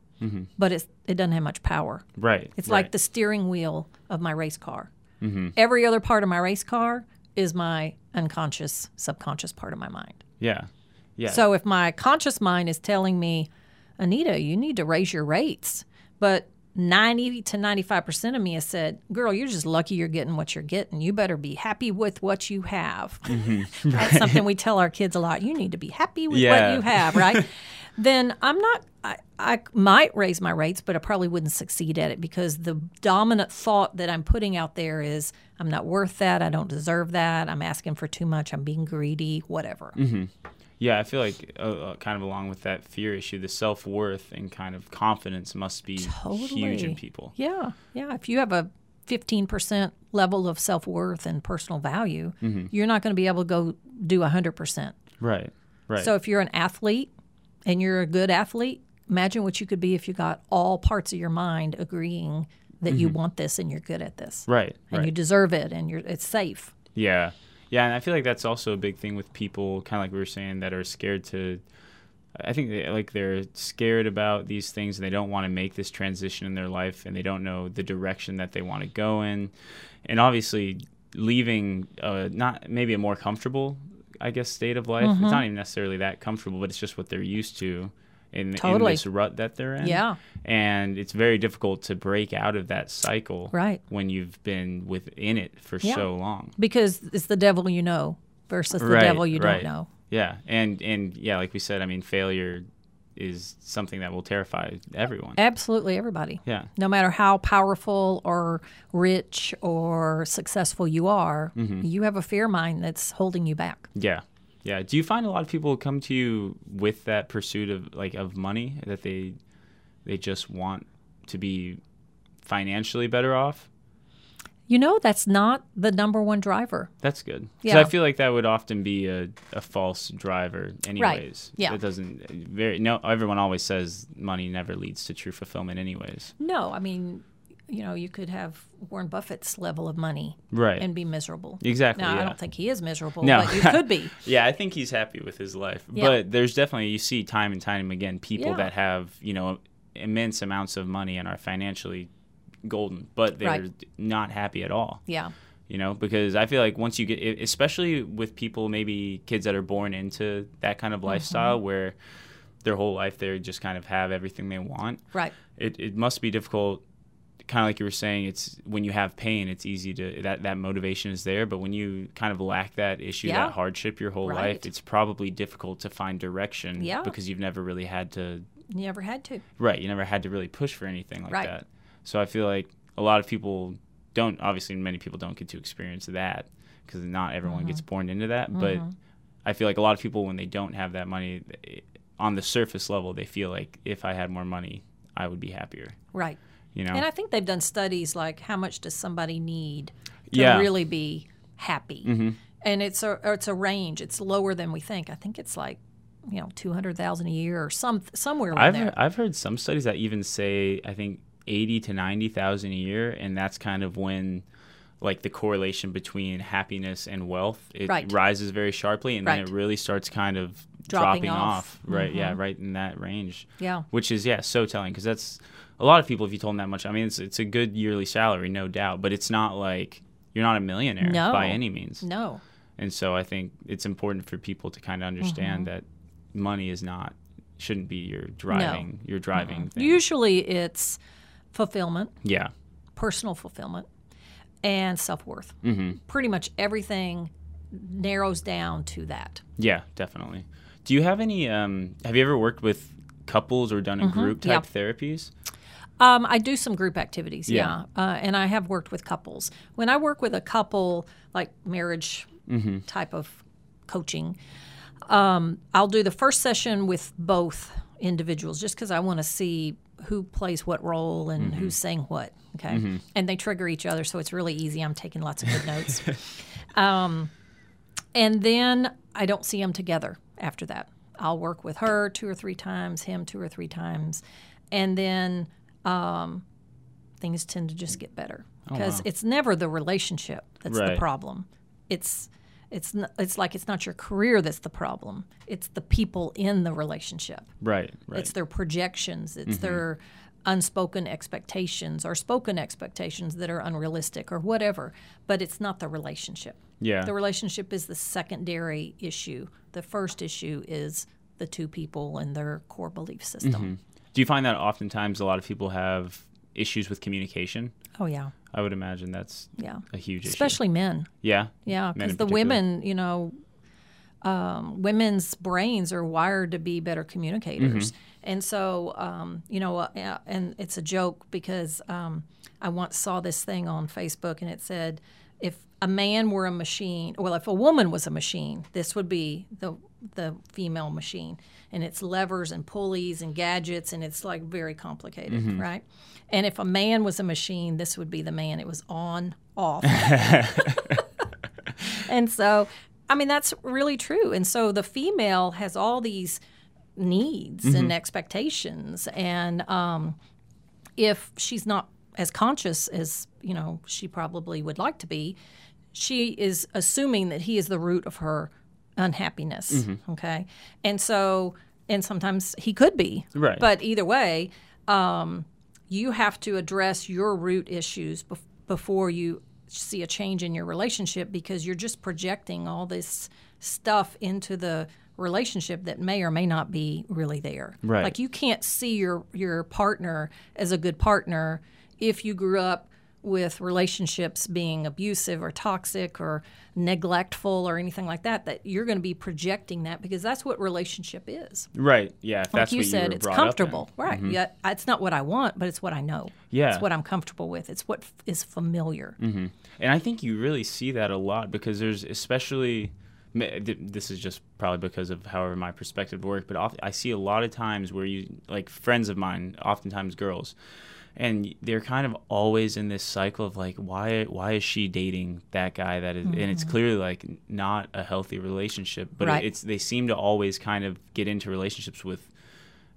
but it's, it doesn't have much power. right It's Mm-hmm. right. like the steering wheel of my race car. Mm-hmm. Every other part of my race car is my unconscious, subconscious part of my mind. yeah yeah So if my conscious mind is telling me, Anita, you need to raise your rates, but 90 to 95% of me has said, Girl, you're just lucky you're getting what you're getting. You better be happy with what you have. (laughs) Mm-hmm. That's something we tell our kids a lot. You need to be happy with Yeah. what you have, right? (laughs) then I'm not, I, I might raise my rates, but I probably wouldn't succeed at it because the dominant thought that I'm putting out there is, I'm not worth that. I don't deserve that. I'm asking for too much. I'm being greedy, whatever. Mm-hmm. Yeah, I feel like uh, uh, kind of along with that fear issue, the self worth and kind of confidence must be huge in people. Yeah, yeah. If you have a 15% level of self worth and personal value, Mm-hmm. you're not going to be able to go do 100%. Right. Right. So if you're an athlete and you're a good athlete, imagine what you could be if you got all parts of your mind agreeing that you want this and you're good at this. right. And right. you deserve it and you're it's safe. Yeah. Yeah, and I feel like that's also a big thing with people, kind of like we were saying, that are scared to. I think they, like they're scared about these things and they don't want to make this transition in their life and they don't know the direction that they want to go in, and obviously leaving uh, not maybe a more comfortable, I guess, state of life. Mm-hmm. It's not even necessarily that comfortable, but it's just what they're used to. In, in Totally. this rut that they're in. Yeah. And it's very difficult to break out of that cycle Right. when you've been within it for Yeah. so long. Because it's the devil you know versus the Right, devil you right. don't know. Yeah, and and yeah, like we said, I mean, failure is something that will terrify everyone. Absolutely everybody. Yeah, no matter how powerful or rich or successful you are, Mm-hmm. you have a fear mind that's holding you back. yeah, yeah. Do you find a lot of people come to you with that pursuit of like of money that they they just want to be financially better off? You know, that's not the number one driver. That's good. Yeah. I feel like that would often be a, a false driver, anyways. Right. Yeah. It doesn't very no. Everyone always says money never leads to true fulfillment, anyways. No, I mean, you know, you could have Warren Buffett's level of money Right. and be miserable. Exactly. Now, yeah. I don't think he is miserable, No. but you could be. (laughs) Yeah, I think he's happy with his life. Yeah. But there's definitely you see time and time again people Yeah. that have, you know, immense amounts of money and are financially golden, but they're Right. not happy at all. Yeah. You know, because I feel like once you get especially with people maybe kids that are born into that kind of Mm-hmm. lifestyle where their whole life they just kind of have everything they want. Right. It it must be difficult kind of like you were saying it's when you have pain it's easy to that that motivation is there but when you kind of lack that issue Yeah. that hardship your whole Right. life it's probably difficult to find direction Yeah. because you've never really had to You never had to. right you never had to really push for anything like Right. that so i feel like a lot of people don't obviously many people don't get to experience that because not everyone Mm-hmm. gets born into that but i feel like a lot of people when they don't have that money eh, on the surface level they feel like if i had more money i would be happier Right. You know And I think they've done studies like how much does somebody need to Yeah. Mm-hmm. really be happy? And it's a or it's a range. It's lower than we think. I think it's like you know two hundred thousand a year or some somewhere around I've heard, I've heard some studies that even say I think eighty to ninety thousand a year, and that's kind of when like the correlation between happiness and wealth it Right. rises very sharply, and then it really starts kind of Dropping dropping, off. Mm-hmm. off. Right? Yeah, right in that range. Yeah. which is yeah so telling because that's a lot of people if you told them that much. I mean, it's it's a good yearly salary, no doubt, but it's not like you're not a millionaire No. by any means. No. And so I think it's important for people to kind of understand Mm-hmm. that money is not shouldn't be your driving your driving thing. Usually it's fulfillment, yeah. personal fulfillment, and self worth. hmm Pretty much everything narrows down to that. Yeah, definitely. Do you have any um have you ever worked with couples or done a group Mm-hmm. yeah. type therapies? Um, I do some group activities, yeah, Yeah. Uh, and I have worked with couples. When I work with a couple, like marriage Mm-hmm. type of coaching, um, I'll do the first session with both individuals, just because I want to see who plays what role and Mm-hmm. who's saying what. Okay, and they trigger each other, so it's really easy. I'm taking lots of good (laughs) notes. Um, and then I don't see them together after that. I'll work with her two or three times, him two or three times, and then um, things tend to just get better because it's never the relationship that's the problem. It's it's n- it's like it's not your career that's the problem. It's the people in the relationship. Right, right. It's their projections. It's their unspoken expectations or spoken expectations that are unrealistic or whatever. But it's not the relationship. yeah. The relationship is the secondary issue. The first issue is the two people and their core belief system. Do you find that oftentimes a lot of people have issues with communication. Oh yeah, I would imagine that's yeah. a huge issue. Especially men. Yeah. Yeah, because the women, you know, um, women's brains are wired to be better communicators. Mm-hmm. And so, um, you know, uh, and it's a joke because um, I once saw this thing on Facebook and it said, if a man were a machine, well, if a woman was a machine, this would be the the female machine, and it's levers and pulleys and gadgets, and it's like very complicated, Mm-hmm. right? And if a man was a machine, this would be the man. It was on, off, (laughs) and so, I mean, that's really true. And so the female has all these needs and expectations. And um, if she's not as conscious as, you know, she probably would like to be, she is assuming that he is the root of her unhappiness. Okay. And so, and sometimes he could be. Right. But either way, um, you have to address your root issues bef- before you see a change in your relationship because you're just projecting all this stuff into the relationship that may or may not be really there. Right. Like you can't see your your partner as a good partner if you grew up with relationships being abusive or toxic or neglectful or anything like that that you're going to be projecting that because that's what relationship is Right. Yeah. Like you said, you it's brought up in. comfortable, right? Mm-hmm. Yeah, it's not what I want, but it's what I know. Yeah. it's what I'm comfortable with. It's what f- is familiar. Mm-hmm. And I think you really see that a lot because there's especially this is just probably because of however my perspective work, but I see a lot of times where you like friends of mine, oftentimes girls, and they're kind of always in this cycle of like why why is she dating that guy that is and it's clearly like not a healthy relationship but Mm-hmm. Right. it's they seem to always kind of get into relationships with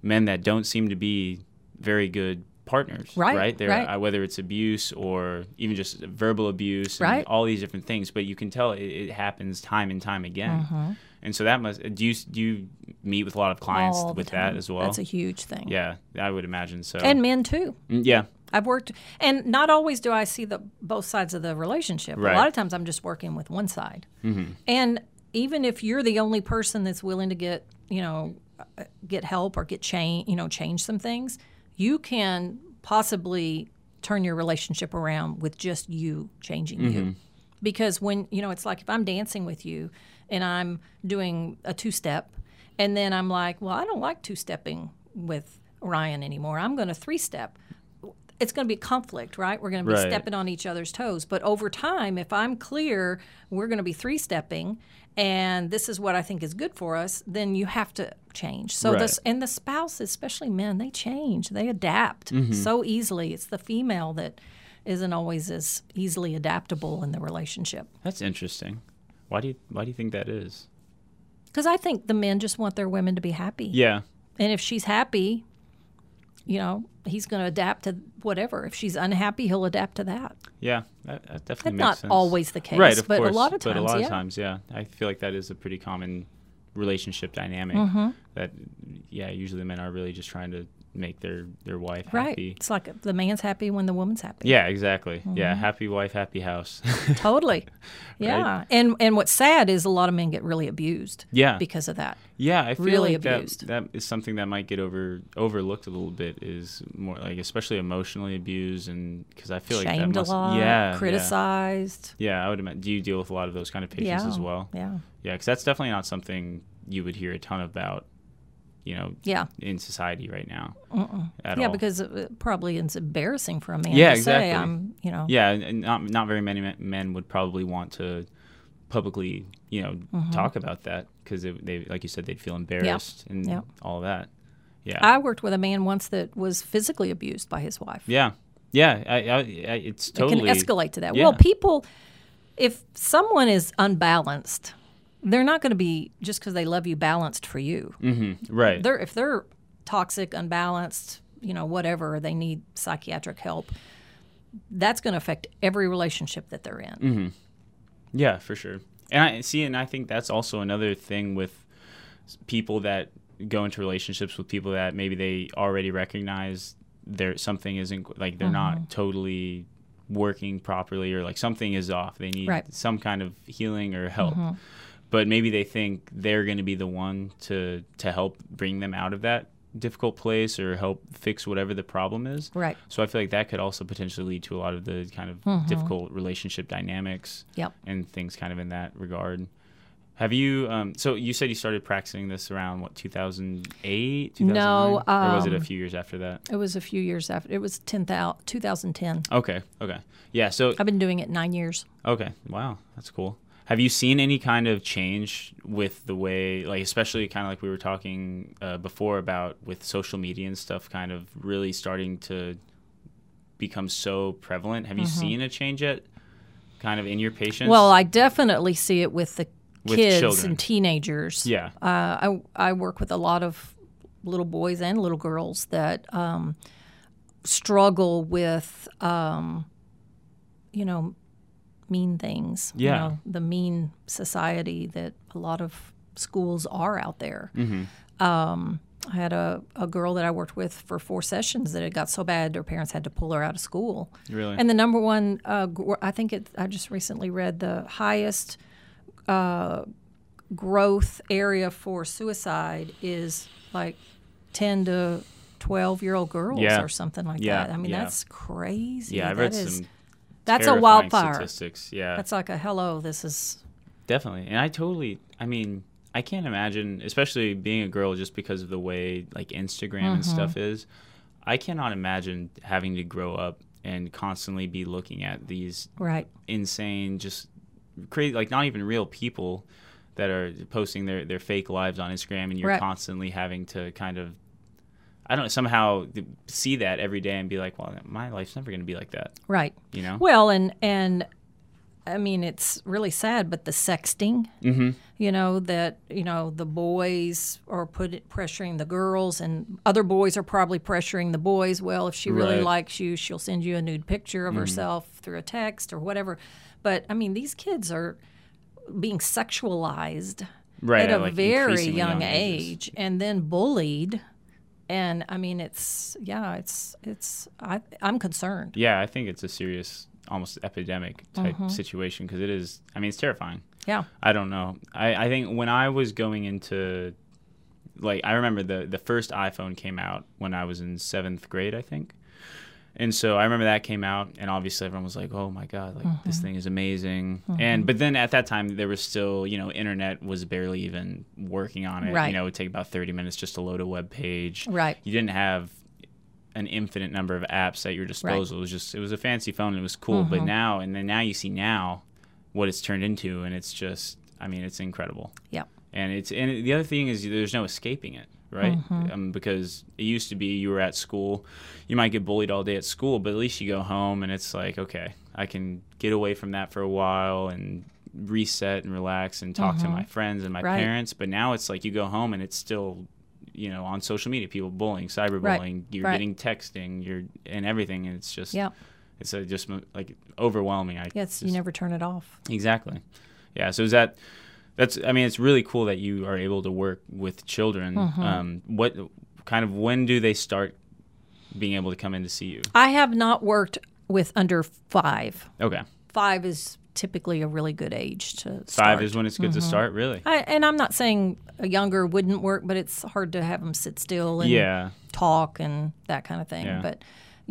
men that don't seem to be very good partners Right, right they're right. uh, whether it's abuse or even just verbal abuse and Right. all these different things but you can tell it, it happens time and time again Mm-hmm. And so that must do you do you meet with a lot of clients All with that as well That's a huge thing. yeah i would imagine so and men too. Mm, yeah I've worked, and not always do I see the both sides of the relationship. Right. A lot of times, I'm just working with one side. Mm-hmm. And even if you're the only person that's willing to get, you know, uh, get help or get change, you know, change some things, you can possibly turn your relationship around with just you changing you. Because when you know, it's like if I'm dancing with you and I'm doing a two step, and then I'm like, well, I don't like two stepping with Ryan anymore. I'm going to three step it's going to be conflict, right? We're going to be Right. stepping on each other's toes. But over time, if I'm clear, we're going to be three stepping, and this is what I think is good for us, then you have to change. So Right. this and the spouses, especially men, they change, they adapt Mm-hmm. so easily. It's the female that isn't always as easily adaptable in the relationship. That's interesting. Why do you why do you think that is? Because I think the men just want their women to be happy. Yeah. And if she's happy, you know, he's going to adapt to whatever. If she's unhappy, he'll adapt to that. Yeah. That, that definitely That's not sense. always the case, right, of but course. a lot of But times, a lot yeah. of times, yeah. I feel like that is a pretty common relationship dynamic. Mm-hmm. That yeah, usually the men are really just trying to make their their wife Right. happy. It's like the man's happy when the woman's happy. Yeah, exactly. Mm-hmm. Yeah, happy wife, happy house. (laughs) Totally. Yeah. And and what's sad is a lot of men get really abused yeah. because of that. Yeah, I feel really like that, abused. that is something that might get over overlooked a little bit. Is more like especially emotionally abused, and because I feel like Shamed that must, a lot, yeah, criticized. Yeah. yeah, I would imagine. Do you deal with a lot of those kind of patients Yeah. as well? Yeah. Yeah, because that's definitely not something you would hear a ton about, you know, Yeah. in society right now. At yeah, all. because it probably it's embarrassing for a man Yeah, to say exactly. I'm, you know. yeah, and not not very many men- would probably want to publicly, you know, Mm-hmm. talk about that because they, like you said, they'd feel embarrassed and Yeah. all that. Yeah. I worked with a man once that was physically abused by his wife. Yeah, yeah, I, I, I, it's It totally can escalate to that. Yeah. Well, people, if someone is unbalanced, they're not going to be just because they love you balanced for you. Mm-hmm. right. They're if they're toxic, unbalanced, you know, whatever, they need psychiatric help. That's going to affect every relationship that they're in. Mm-hmm. Yeah, for sure. And I see, and I think that's also another thing with people that go into relationships with people that maybe they already recognize there something isn't like they're Mm-hmm. not totally working properly or like something is off. They need Right. some kind of healing or help. Mm-hmm. But maybe they think they're going to be the one to to help bring them out of that difficult place or help fix whatever the problem is. Right. So I feel like that could also potentially lead to a lot of the kind of difficult relationship dynamics Yep. and things kind of in that regard. Have you? Um, so you said you started practicing this around what 2008, 2009? No, or was it a um, few years after that? It was a few years after. It was 10, 2010. Okay, okay, yeah. So I've been doing it nine years. Okay. Wow, that's cool. Have you seen any kind of change with the way, like, especially kind of like we were talking uh, before about with social media and stuff, kind of really starting to become so prevalent? Have you seen a change yet, kind of in your patients? Mm-hmm. Well, I definitely see it with the With kids children. and teenagers. yeah, Uh, I I work with a lot of little boys and little girls that um, struggle with, um, you know, mean things. You Yeah. know, the mean society that a lot of schools are out there. Mm-hmm. Um, I had a, a girl that I worked with for four sessions that it got so bad her parents had to pull her out of school. really. And the number one, uh, I think it. I just recently read the highest uh, growth area for suicide is like ten to twelve year old girls Yeah. or something like Yeah, that. I mean, yeah. that's crazy. yeah, I've That read is- some. That's a wildfire. Statistics. Yeah, That's like a hello. This is Definitely. And I totally I mean, I can't imagine especially being a girl just because of the way like Instagram and mm-hmm. stuff is. I cannot imagine having to grow up and constantly be looking at these right. insane just crazy like not even real people that are posting their their fake lives on Instagram and you're Right. constantly having to kind of I don't somehow see that every day and be like, well, my life's never going to be like that, Right. you know? Well, and and I mean, it's really sad, but the sexting, Mm-hmm. you know, that you know the boys are put pressuring the girls, and other boys are probably pressuring the boys. Well, if she really Right. Mm-hmm. likes you, she'll send you a nude picture of herself through a text or whatever. But I mean, these kids are being sexualized Right. at a like, very increasingly young, age and then bullied and i mean it's yeah it's it's I, i'm concerned Yeah, I think it's a serious, almost epidemic type Mm-hmm. situation because it is. I mean, it's terrifying. yeah I don't know. I, I think when I was going into, like, I remember the the first iPhone came out when I was in seventh grade, I think. And so I remember that came out, and obviously everyone was like, "Oh my god, like this Mm-hmm. thing is amazing!" And but then at that time there was still, you know, internet was barely even working on it. Right. You know, it would take about thirty minutes just to load a web page. right You didn't have an infinite number of apps at your disposal. It was just it was a fancy phone. and It was cool. Mm-hmm. But now and then now you see now what it's turned into, and it's just I mean it's incredible. yeah And it's and the other thing is there's no escaping it, right? Mm-hmm. Um, because it used to be you were at school, you might get bullied all day at school, but at least you go home and it's like okay, I can get away from that for a while and reset and relax and talk to my friends and my Mm-hmm. Right. parents. But now it's like you go home and it's still you know on social media people bullying cyberbullying you're Right. getting texting you're and everything and it's just yeah it's a, just like overwhelming i yes you never turn it off exactly yeah so is that that's i mean it's really cool that you are able to work with children Mm-hmm. um what kind of when do they start being able to come in to see you i have not worked with under five okay five is typically a really good age to five start. Mm-hmm. is when it's good to start really I, and i'm not saying a younger wouldn't work but it's hard to have them sit still and yeah talk and that kind of thing. Yeah. But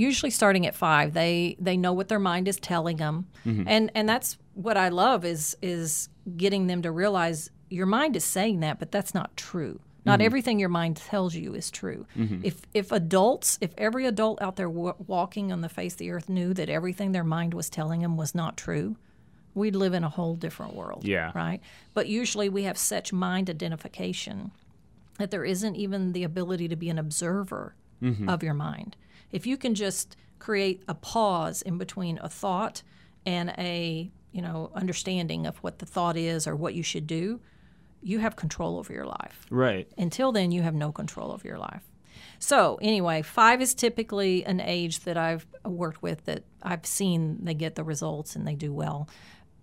usually starting at five, they they know what their mind is telling them, Mm-hmm. and and that's what I love is is getting them to realize your mind is saying that, but that's not true. Not Mm-hmm. everything your mind tells you is true. If if adults, if every adult out there w- walking on the face of the earth knew that everything their mind was telling them was not true, we'd live in a whole different world. Yeah. Right. But usually we have such mind identification that there isn't even the ability to be an observer of your mind. If you can just create a pause in between a thought and a you know understanding of what the thought is or what you should do, you have control over your life. right Until then, you have no control over your life. So anyway, five is typically an age that I've worked with that I've seen they get the results and they do well.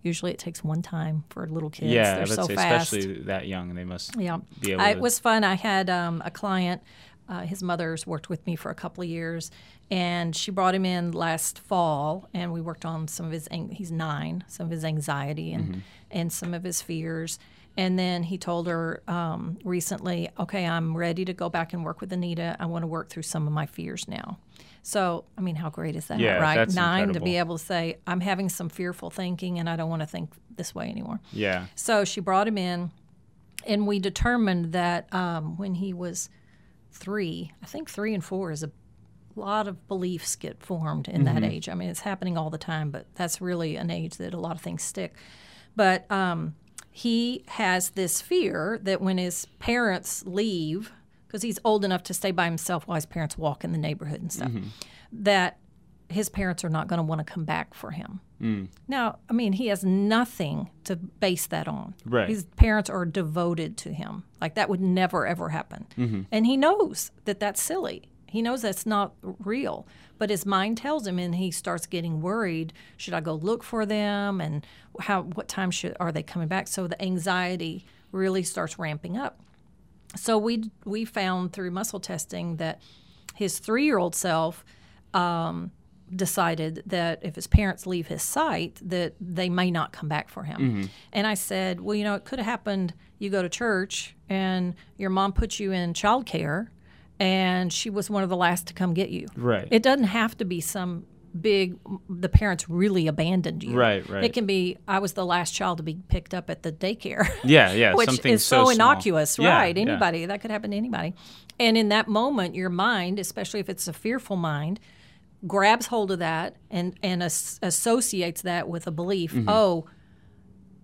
Usually, it takes one time for little kids. yeah They're so fast. especially that young they must Yeah, be able I, to it was fun. I had um, a client Uh, his mother's worked with me for a couple of years, and she brought him in last fall, and we worked on some of his. an- He's nine, some of his anxiety and and some of his fears. And then he told her um, recently, "Okay, I'm ready to go back and work with Anita. I want to work through some of my fears now." So, I mean, how great is that, Yeah, right? Nine to be able to say, "I'm having some fearful thinking, and I don't want to think this way anymore." Yeah. So she brought him in, and we determined that um, when he was three, I think three and four is a lot of beliefs get formed in that age. I mean, it's happening all the time, but that's really an age that a lot of things stick. But um, he has this fear that when his parents leave, because he's old enough to stay by himself while his parents walk in the neighborhood and stuff, that his parents are not going to want to come back for him. Now, I mean, he has nothing to base that on. Right. His parents are devoted to him. Like that would never ever happen. And he knows that that's silly. He knows that's not real. But his mind tells him, and he starts getting worried. Should I go look for them? And how? What time should are they coming back? So the anxiety really starts ramping up. So we we found through muscle testing that his three year old self um, decided that if his parents leave his sight, that they may not come back for him. Mm-hmm. And I said, well, you know, it could have happened. You go to church and your mom puts you in childcare, and she was one of the last to come get you. Right. It doesn't have to be some big the parents really abandoned you Right, right. it can be i was the last child to be picked up at the daycare Yeah, yeah, (laughs) which something is so so, innocuous, Yeah, right? yeah. Anybody that could happen to anybody. And in that moment, your mind, especially if it's a fearful mind, grabs hold of that and and as- associates that with a belief. Mm-hmm. Oh,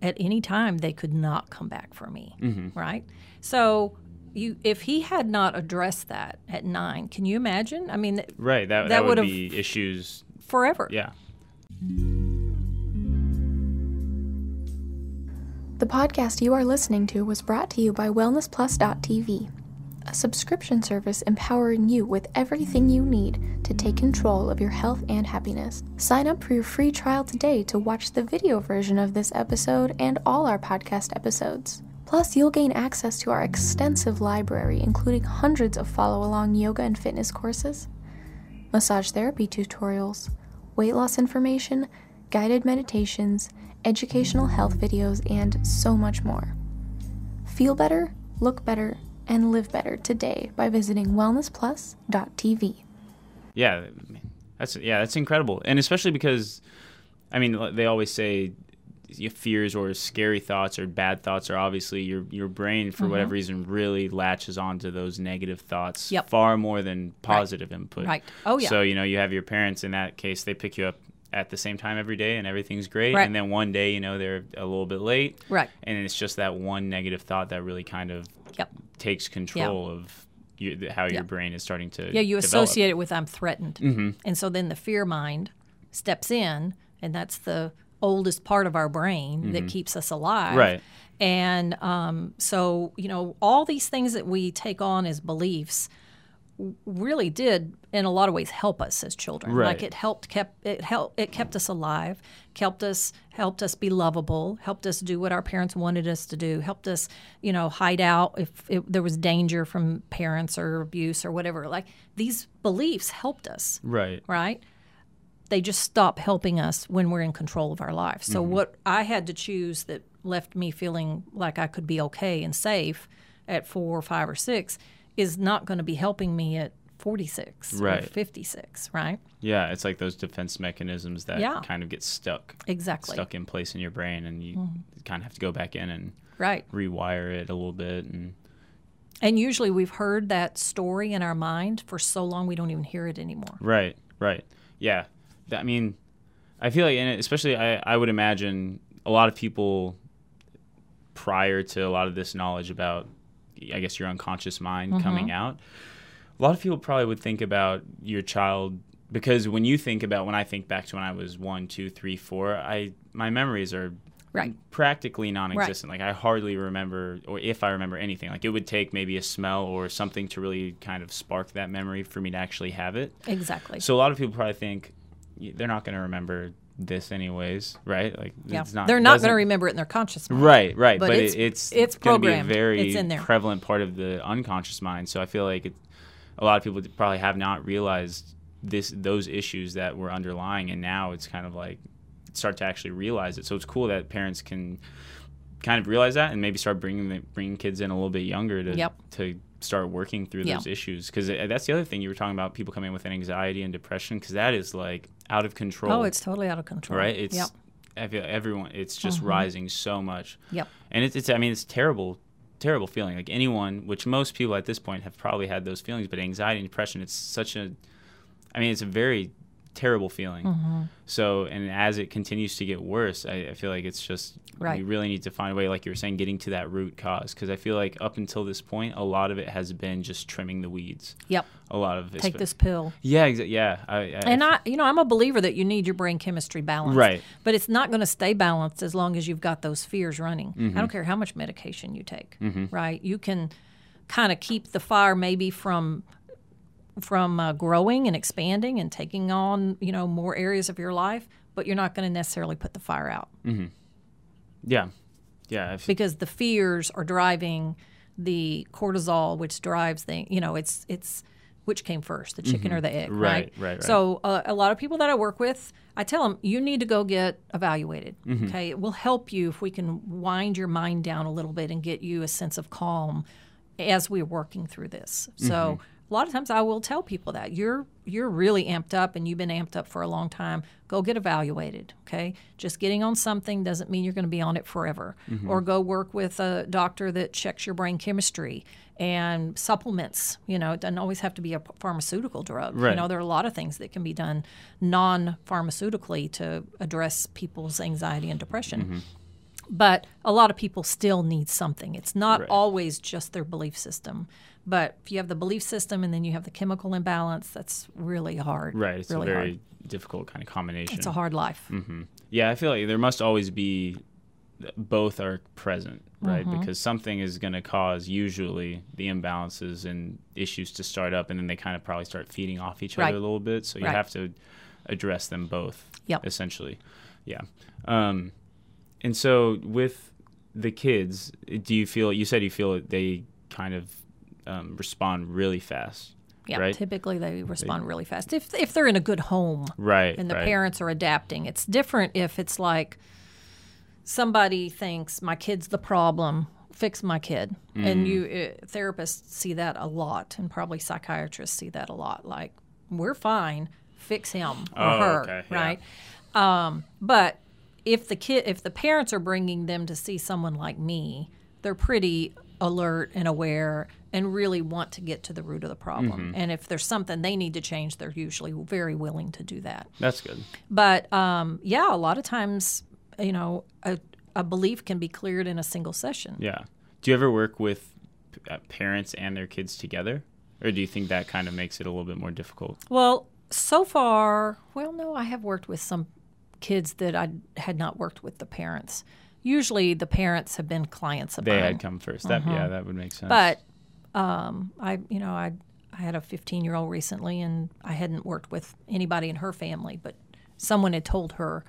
at any time they could not come back for me, Mm-hmm. right? So. You, if he had not addressed that at nine, can you imagine? I mean, Right. That, that, That would would've- be issues. forever. Yeah. The podcast you are listening to was brought to you by WellnessPlus.tv, a subscription service empowering you with everything you need to take control of your health and happiness. Sign up for your free trial today to watch the video version of this episode and all our podcast episodes. Plus, you'll gain access to our extensive library, including hundreds of follow along yoga and fitness courses, massage therapy tutorials, weight loss information, guided meditations, educational health videos, and so much more. Feel better, look better, and live better today by visiting wellnessplus.tv. Yeah, that's yeah, that's incredible, and especially because, I mean, they always say your fears or scary thoughts or bad thoughts are obviously your your brain for whatever mm-hmm. reason really latches onto those negative thoughts Yep. far more than positive input. Right. Oh, yeah. So you know you have your parents in that case they pick you up at the same time every day and everything's great Right. and then one day you know they're a little bit late Right. and it's just that one negative thought that really kind of Yep. Takes control of you, how your Yeah. brain is starting to Yeah, you develop. associate it with I'm threatened. Mm-hmm. And so then the fear mind steps in, and that's the oldest part of our brain that keeps us alive. Right. And um, so, you know, all these things that we take on as beliefs really did in a lot of ways help us as children Right. like it helped kept it helped it kept us alive helped us helped us be lovable helped us do what our parents wanted us to do helped us you know hide out if, if there was danger from parents or abuse or whatever like these beliefs helped us right right? They just stop helping us when we're in control of our lives. So, mm-hmm. what I had to choose that left me feeling like I could be okay and safe at four or five or six is not going to be helping me at 46 or Right. 56, right? Yeah, it's like those defense mechanisms that Yeah. kind of get stuck Exactly. stuck in place in your brain and you mm-hmm. kind of have to go back in and Right. rewire it a little bit and And usually we've heard that story in our mind for so long we don't even hear it anymore. right right yeah That- i mean i feel like and especially I, I would imagine a lot of people prior to a lot of this knowledge about i guess your unconscious mind Mm-hmm. coming out a lot of people probably would think about your child because when you think about when i think back to when i was one two three four i my memories are Right. practically non-existent. Like I hardly remember, or if I remember anything, like it would take maybe a smell or something to really kind of spark that memory for me to actually have it. Exactly. So a lot of people probably think they're not going to remember this anyways, right? Like yeah. it's not. They're not going to remember it in their conscious mind. Right, right. But But, it's- it, it's it's going to be a very It's in there. prevalent part of the unconscious mind. So I feel like it, a lot of people probably have not realized this those issues that were underlying, and now it's kind of like start to actually realize it. So it's cool that parents can kind of realize that and maybe start bringing the, bringing kids in a little bit younger to Yep. to start working through Yeah. those issues because uh, that's the other thing you were talking about people coming in with anxiety and depression because that is like out of control Oh, it's totally out of control. right it's Yep. Everyone it's just Mm-hmm. rising so much Yep. and it's, it's i mean it's terrible terrible feeling like anyone which most people at this point have probably had those feelings but anxiety and depression it's such a i mean it's a very terrible feeling Mm-hmm. so and as it continues to get worse i, I feel like it's just Right. we really need to find a way like you were saying getting to that root cause because i feel like up until this point a lot of it has been just trimming the weeds Yep. a lot of it's Take been- this pill. yeah exa- yeah I, I, And I, you know, I'm a believer that you need your brain chemistry balanced. Right. But it's not going to stay balanced as long as you've got those fears running. Mm-hmm. I don't care how much medication you take. Right. You can kind of keep the fire maybe from from uh, growing and expanding and taking on you know more areas of your life, but you're not going to necessarily put the fire out yeah yeah f- because the fears are driving the cortisol, which drives the you know it's it's which came first, the chicken or the egg, Mm-hmm. Right, right? right, right. So uh, a lot of people that I work with, I tell them you need to go get evaluated. Mm-hmm. Okay, it will help you if we can wind your mind down a little bit and get you a sense of calm as we're working through this. So. A lot of times I will tell people that you're you're really amped up and you've been amped up for a long time. Go get evaluated, okay? Just getting on something doesn't mean you're going to be on it forever. Mm-hmm. Or go work with a doctor that checks your brain chemistry and supplements. You know, it doesn't always have to be a pharmaceutical drug. Right. You know, there are a lot of things that can be done non-pharmaceutically to address people's anxiety and depression. Mm-hmm. But a lot of people still need something. It's not Right. always just their belief system. But if you have the belief system and then you have the chemical imbalance, that's really hard. right it's really a very hard. difficult kind of combination It's a hard life. Yeah, I feel like there must always be both are present, right? Mm-hmm. Because something is going to cause usually the imbalances and issues to start up, and then they kind of probably start feeding off each Right. other a little bit. So you Right. have to address them both, Yep. essentially. Yeah. Um, and so with the kids, do you feel? You said you feel that they kind of um, respond really fast, Yeah, right? typically they respond really fast if if they're in a good home right? and the right. parents are adapting. It's different if it's like somebody thinks my kid's the problem, fix my kid, Mm. and you uh, therapists see that a lot, and probably psychiatrists see that a lot. Like we're fine, fix him or Oh, her, okay, yeah. right? Um, but if the kid, if the parents are bringing them to see someone like me, they're pretty alert and aware and really want to get to the root of the problem. Mm-hmm. And if there's something they need to change, they're usually very willing to do that. That's good. But um, yeah, a lot of times, you know, a, a belief can be cleared in a single session. Yeah. Do you ever work with uh, parents and their kids together, or do you think that kind of makes it a little bit more difficult? Well, so far, well, no, I have worked with some kids that I had not worked with the parents. Usually, the parents have been clients of They mine. had come 1st That yeah, that would make sense. But um, I, you know, I I had a 15 year old recently, and I hadn't worked with anybody in her family, but someone had told her,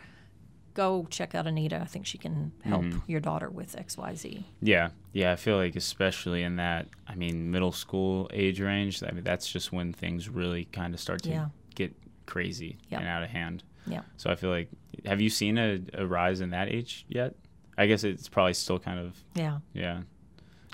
"Go check out Anita. I think she can help Mm-hmm. your daughter with X, Y, Z." yeah, yeah, I feel like especially in that, I mean, middle school age range. I mean, that's just when things really kind of start to Yeah. get crazy Yep. and out of hand. Yeah. So I feel like, have you seen a, a rise in that age yet? I guess it's probably still kind of Yeah. yeah,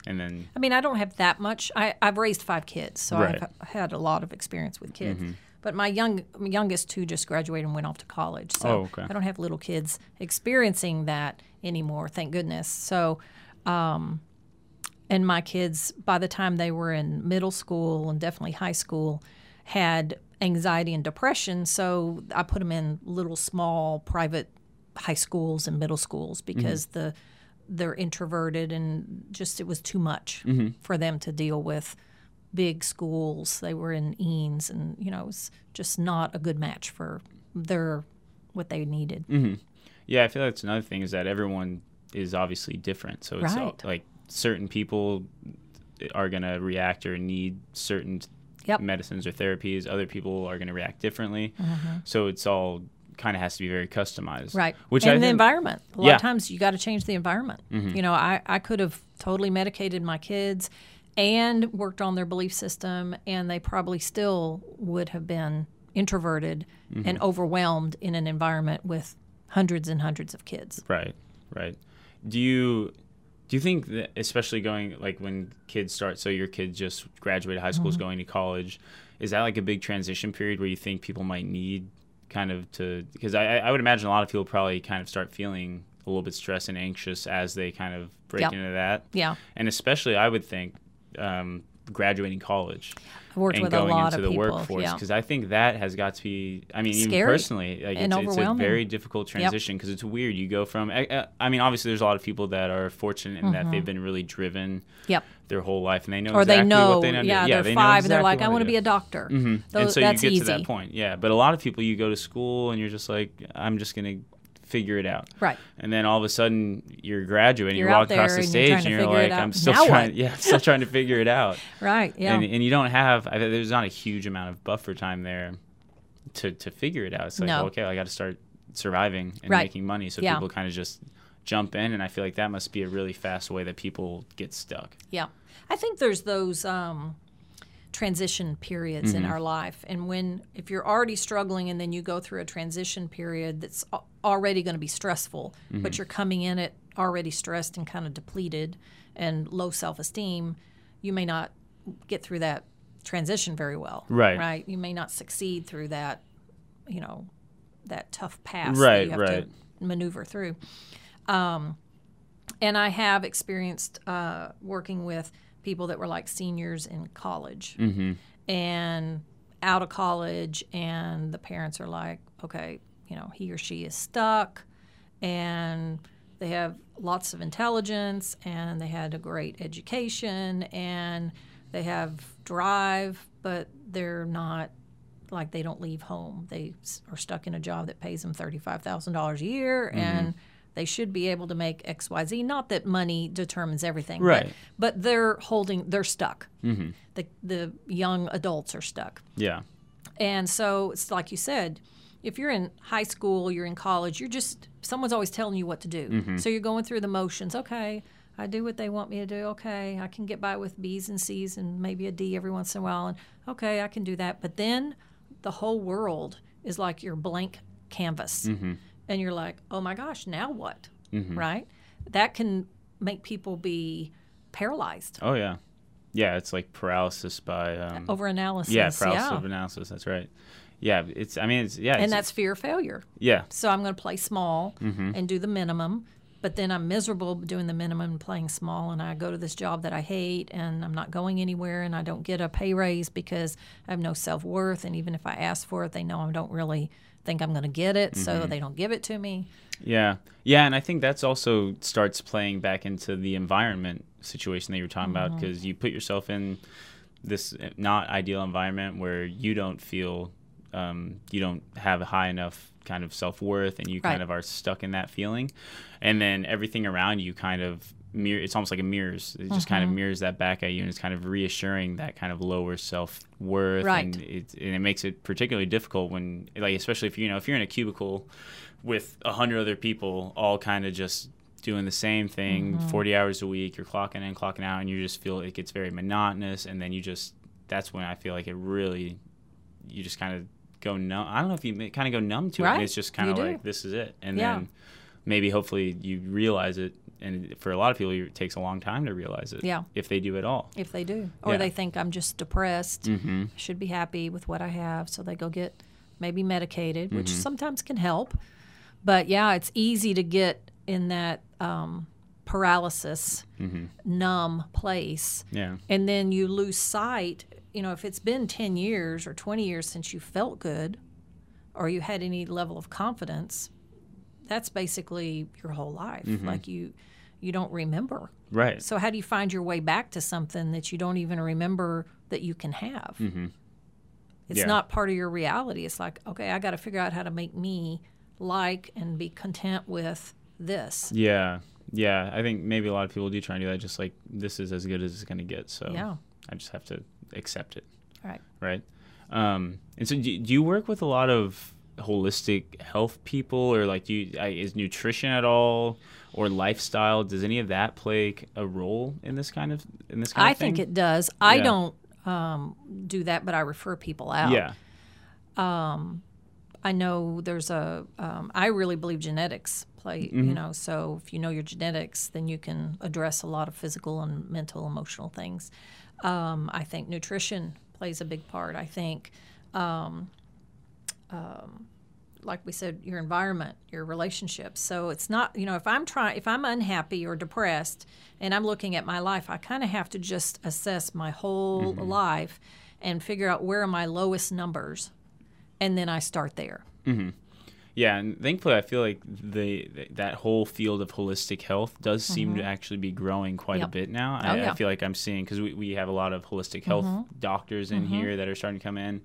and then I mean, I don't have that much. I, I've raised five kids, so Right. Mm-hmm. I've had a lot of experience with kids. But my young my youngest two just graduated and went off to college, so Oh, okay. I don't have little kids experiencing that anymore. Thank goodness. So, um, and my kids, by the time they were in middle school and definitely high school, had anxiety and depression. So I put them in little small private high schools and middle schools mm-hmm. because the they're introverted and just it was too much mm-hmm. for them to deal with big schools. They were in Eanes and you know it was just not a good match for their what they needed. Mm-hmm. Yeah, I feel that's another thing is that everyone is obviously different. So it's all, Right. like certain people are going to react or need certain Yep. medicines or therapies. Other people are going to react differently. Mm-hmm. So it's all kind of has to be very customized. Right. Which and I the think, environment. A lot Yeah. Mm-hmm. of times you got to change the environment. You know, I, I could have totally medicated my kids and worked on their belief system, and they probably still would have been introverted and overwhelmed in an environment with hundreds and hundreds of kids. Right, right. Do you do you think that especially going like when kids start so your kid just graduated high school is going to college, is that like a big transition period where you think people might need kind of to because I, I would imagine a lot of people probably kind of start feeling a little bit stressed and anxious as they kind of break Yep. into that. Yeah. And especially I would think um, graduating college I worked and with a going lot into of the people. workforce yeah. because I think that has got to be. I mean, even personally, like it's, it's a very difficult transition because it's weird. You go from. I, I- mean, obviously, there's a lot of people that are fortunate in that they've been really driven Yep. their whole life and they know Mm-hmm. Or exactly they know, what they know. yeah, yeah, they're they five and they're like, I want to be a doctor. Mhm. Tho- and so that's you get easy. to that point, yeah. But a lot of people, you go to school and you're just like, I'm just gonna figure it out. Right. And then all of a sudden you're graduating, You're you walk across the and you're stage and you're like. I'm still Now trying, what? (laughs) yeah, I'm still trying to figure it out. (laughs) Right. Yeah. And, and you don't have, I, there's not a huge amount of buffer time there to, to figure it out. It's like, No. well, okay, I got to start surviving and Right. making money. So Yeah. people kind of just jump in. And I feel like that must be a really fast way that people get stuck. Yeah. I think there's those um, transition periods Mm-hmm. in our life. And when, if you're already struggling and then you go through a transition period that's already going to be stressful, Mm-hmm. but you're coming in it already stressed and kind of depleted and low self esteem, you may not get through that transition very well. Right. Right. You may not succeed through that, you know, that tough pass Right, that you have right. to maneuver through. Um, and I have experienced uh, working with people that were like seniors in college Mm-hmm. and out of college, and the parents are like, okay, you know, he or she is stuck, and they have lots of intelligence, and they had a great education, and they have drive, but they're not like they don't leave home. They are stuck in a job that pays them $35,000 a year and they should be able to make XYZ. Not that money determines everything, Right. But, they're holding, they're stuck. Mm-hmm. The, the young adults are stuck. Yeah. And so it's like you said, if you're in high school, you're in college, you're just someone's always telling you what to do. So you're going through the motions. Okay, I do what they want me to do. Okay, I can get by with B's and C's and maybe a D every once in a while. And okay, I can do that. But then the whole world is like your blank canvas, and you're like, oh my gosh, now what? Right? That can make people be paralyzed. Oh, yeah. Yeah. It's like paralysis by. Um, Over analysis. yeah, paralysis of analysis. That's right. Yeah. It's, I mean, it's, yeah. it's, and that's fear of failure. yeah. So I'm going to play small Mm-hmm. and do the minimum. But then I'm miserable doing the minimum and playing small, and I go to this job that I hate, and I'm not going anywhere, and I don't get a pay raise because I have no self worth. And even if I ask for it, they know I don't really think I'm going to get it, Mm-hmm. so they don't give it to me. Yeah, yeah, and I think that's also starts playing back into the environment situation that you were talking about Mm-hmm. because you put yourself in this not ideal environment where you don't feel um, you don't have a high enough kind of self worth and you Right. kind of are stuck in that feeling, and then everything around you kind of mirror. It's almost like it mirrors. It just Mm-hmm. kind of mirrors that back at you, and it's kind of reassuring that kind of lower self worth, Right. and it and it makes it particularly difficult when like especially if you know if you're in a cubicle with a hundred other people all kind of just doing the same thing Mm-hmm. 40 hours a week you're clocking in clocking out and you just feel it gets very monotonous and then you just that's when i feel like it really you just kind of go numb i don't know if you kind of go numb to it Right. and it's just kind You of do. like this is it and Yeah. then maybe hopefully you realize it and for a lot of people it takes a long time to realize it Yeah. if they do at all If they do, or Yeah. they think I'm just depressed, mm-hmm. Should be happy with what I have, so they go get maybe medicated, which Mm-hmm. sometimes can help. But yeah, it's easy to get in that um, paralysis, Mm-hmm. numb place, yeah and then you lose sight. You know, if it's been 10 years or 20 years since you felt good or you had any level of confidence, that's basically your whole life. Mm-hmm. Like you you don't remember. right So how do you find your way back to something that you don't even remember that you can have? mm-hmm. It's Yeah. not part of your reality. It's like, okay, I got to figure out how to make me like and be content with this. yeah yeah i think maybe a lot of people do try and do that just like this is as good as it's going to get so Yeah. i just have to accept it Right. right? Um, and so, do, do you work with a lot of holistic health people, or like do you, is nutrition at all? Or lifestyle does any of that play a role in this kind of in this kind I of thing? think it does. I don't um, do that, but I refer people out. Yeah. Um, I know there's a. Um, I really believe genetics play. Mm-hmm. You know, so if you know your genetics, then you can address a lot of physical and mental, emotional things. Um, I think nutrition plays a big part. I think, um, um, like we said, your environment, your relationships. So it's not. You know, if I'm trying, if I'm unhappy or depressed, and I'm looking at my life, I kind of have to just assess my whole Mm-hmm. life and figure out where are my lowest numbers and then I start there. Yeah, and thankfully, I feel like the that whole field of holistic health does seem to actually be growing quite a Mm-hmm. Bit now. Oh, I, yeah. Mm-hmm. I feel like I'm seeing because we, we have a lot of holistic health doctors in here that are starting to come in,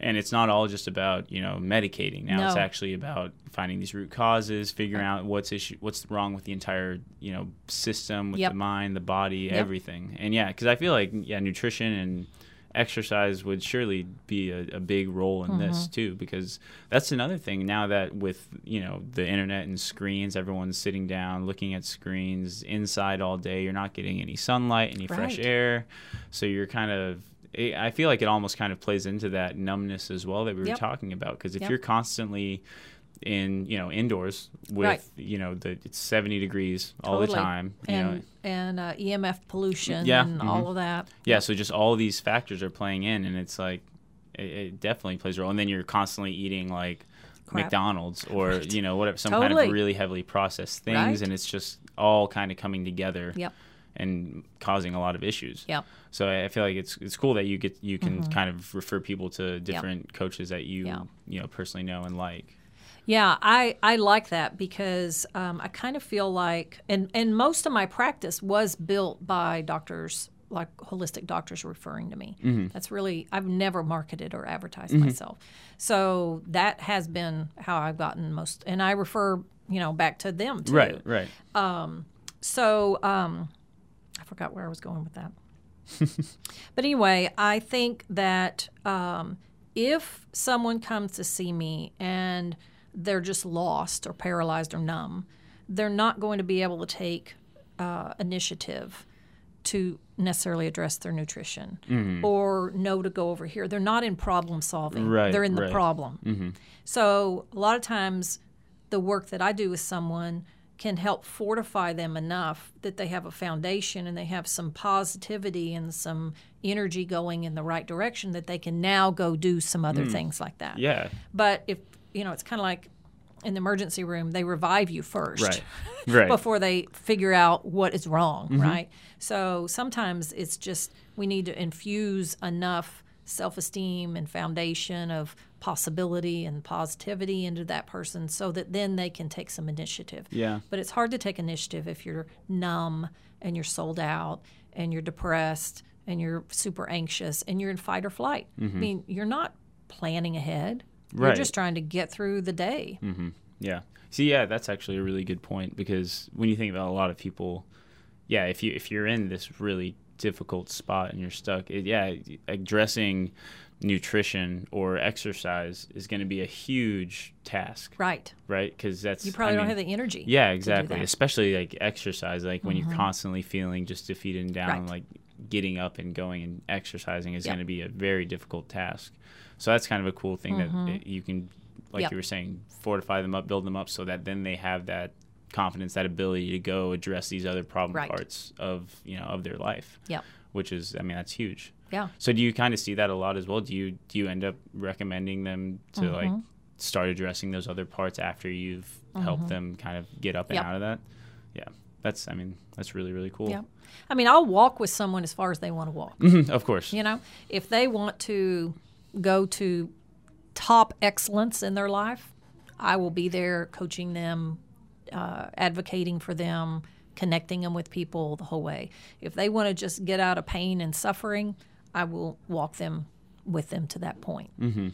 and it's not all just about you know medicating. Now it's actually about finding these root causes, figuring out what's issue, what's wrong with the entire you know system, with Yep. the mind, the body, everything. And yeah, because I feel like yeah, nutrition and exercise would surely be a, a big role in Mm-hmm. this too because that's another thing now that with you know the internet and screens everyone's sitting down looking at screens inside all day you're not getting any sunlight any fresh air so you're kind of i I feel like it almost kind of plays into that numbness as well that we were Yep. talking about because if Yep. you're constantly in you know indoors with Right. you know the it's 70 degrees all the time you and know and uh, EMF pollution Yeah, and mhm. all of that. yeah so just all these factors are playing in and it's like it, it definitely plays a role and then you're constantly eating like Crap. mcdonald's or you know whatever some kind of really heavily processed things Right. and it's just all kind of coming together Yep. And causing a lot of issues Yeah. so i feel like it's it's cool that you get you can kind of refer people to different coaches that you Mm-hmm. You know personally know and like Yeah, I, I like that because um, I kind of feel like, and, and most of my practice was built by doctors, like holistic doctors referring to me. Mm-hmm. That's really, I've never marketed or advertised myself. So that has been how I've gotten most, and I refer, you know, back to them too. right right Um, So um, I forgot where I was going with that. (laughs) but anyway, I think that um, if someone comes to see me and they're just lost or paralyzed or numb, they're not going to be able to take uh, initiative to necessarily address their nutrition or know to go over here. They're not in problem solving. Right, they're in the right. problem. So a lot of times, the work that I do with someone can help fortify them enough that they have a foundation and they have some positivity and some energy going in the right direction that they can now go do some other hmm. things like that. yeah. But if you know, it's kind of like in the emergency room, they revive you first right. (laughs) Right. before they figure out what is wrong, mm-hmm. right? So sometimes it's just we need to infuse enough self esteem and foundation of possibility and positivity into that person so that then they can take some initiative. Yeah. But it's hard to take initiative if you're numb and you're sold out and you're depressed and you're super anxious and you're in fight or flight. I mm-hmm. mean, you're not planning ahead. Right. You're just trying to get through the day. Mm-hmm. Yeah. See, yeah, that's actually a really good point because when you think about a lot of people, yeah, if you if you're in this really difficult spot and you're stuck, it, yeah, addressing nutrition or exercise is going to be a huge task, Right. right? Because that's You probably I don't mean, have the energy. Yeah, exactly. Mm-hmm. Especially like exercise, like when you're constantly feeling just defeated and down, Right. like getting up and going and exercising is Yep. going to be a very difficult task. So that's kind of a cool thing that it- you can, like Mm-hmm. Yep. you were saying, fortify them up, build them up, so that then they have that confidence, that ability to go address these other problem Right. parts of you know of their life. Yep. Which is, I mean, that's huge. Yeah. So do you kind of see that a lot as well? Do you do you end up recommending them to like Mm-hmm. start addressing those other parts after you've helped them kind of get up and Yep. out of that? Yeah, that's I mean that's really really cool. Yeah. I mean, I'll walk with someone as far as they want to walk. of course. You know, if they want to go to top excellence in their life, I will be there coaching them, uh, advocating for them, connecting them with people the whole way. If they want to just get out of pain and suffering, I will walk them with them to that point. Mm-hmm.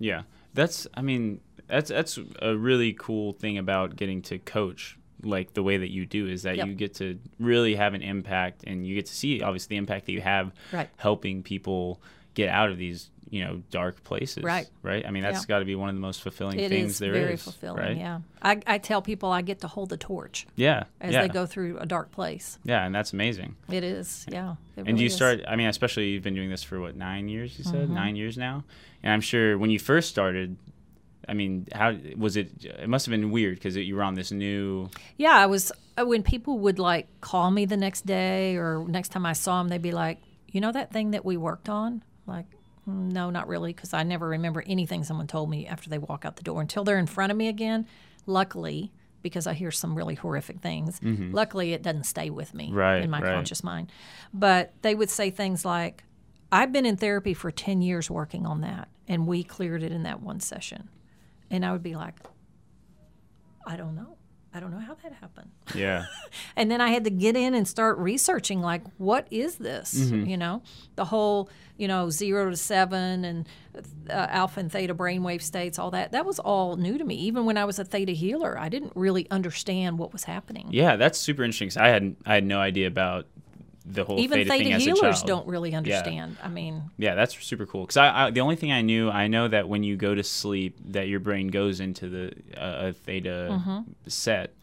Yeah, that's. I mean, that's that's a really cool thing about getting to coach like the way that you do is that Yep. you get to really have an impact and you get to see obviously the impact that you have Right. helping people get out of these you know dark places Right. right i mean that's Yeah. got to be one of the most fulfilling It things is there is very fulfilling. right Yeah, I, I tell people I get to hold the torch yeah as yeah they go through a dark place. yeah and that's amazing It is. Yeah. it and really you is. start i mean especially you've been doing this for what nine years you said Mm-hmm. nine years now and i'm sure when you first started i mean how was it it must have been weird because you were on this new Yeah, I was uh, when people would like call me the next day or next time I saw them, they'd be like, "You know that thing that we worked on?" Like, "Mm, no, not really, because I never remember anything someone told me after they walk out the door until they're in front of me again. Luckily, because I hear some really horrific things. Luckily, it doesn't stay with me Mm-hmm. Right, in my right. conscious mind. But they would say things like, "I've been in therapy for ten years working on that, and we cleared it in that one session," and I would be like, "I don't know." I don't know how that happened. yeah (laughs) And then I had to get in and start researching like what is this? Mm-hmm. You know, the whole, you know, 0 to 7 and uh, alpha and theta brainwave states, all that. That was all new to me. Even when I was a theta healer, I didn't really understand what was happening. yeah that's super interesting 'cause i had i had no idea about the whole Even theta, theta thing as a healers don't really understand. I mean, Yeah, that's super cool. Because I, I, the only thing I knew, I know that when you go to sleep, that your brain goes into the uh, a theta Mm-hmm. set.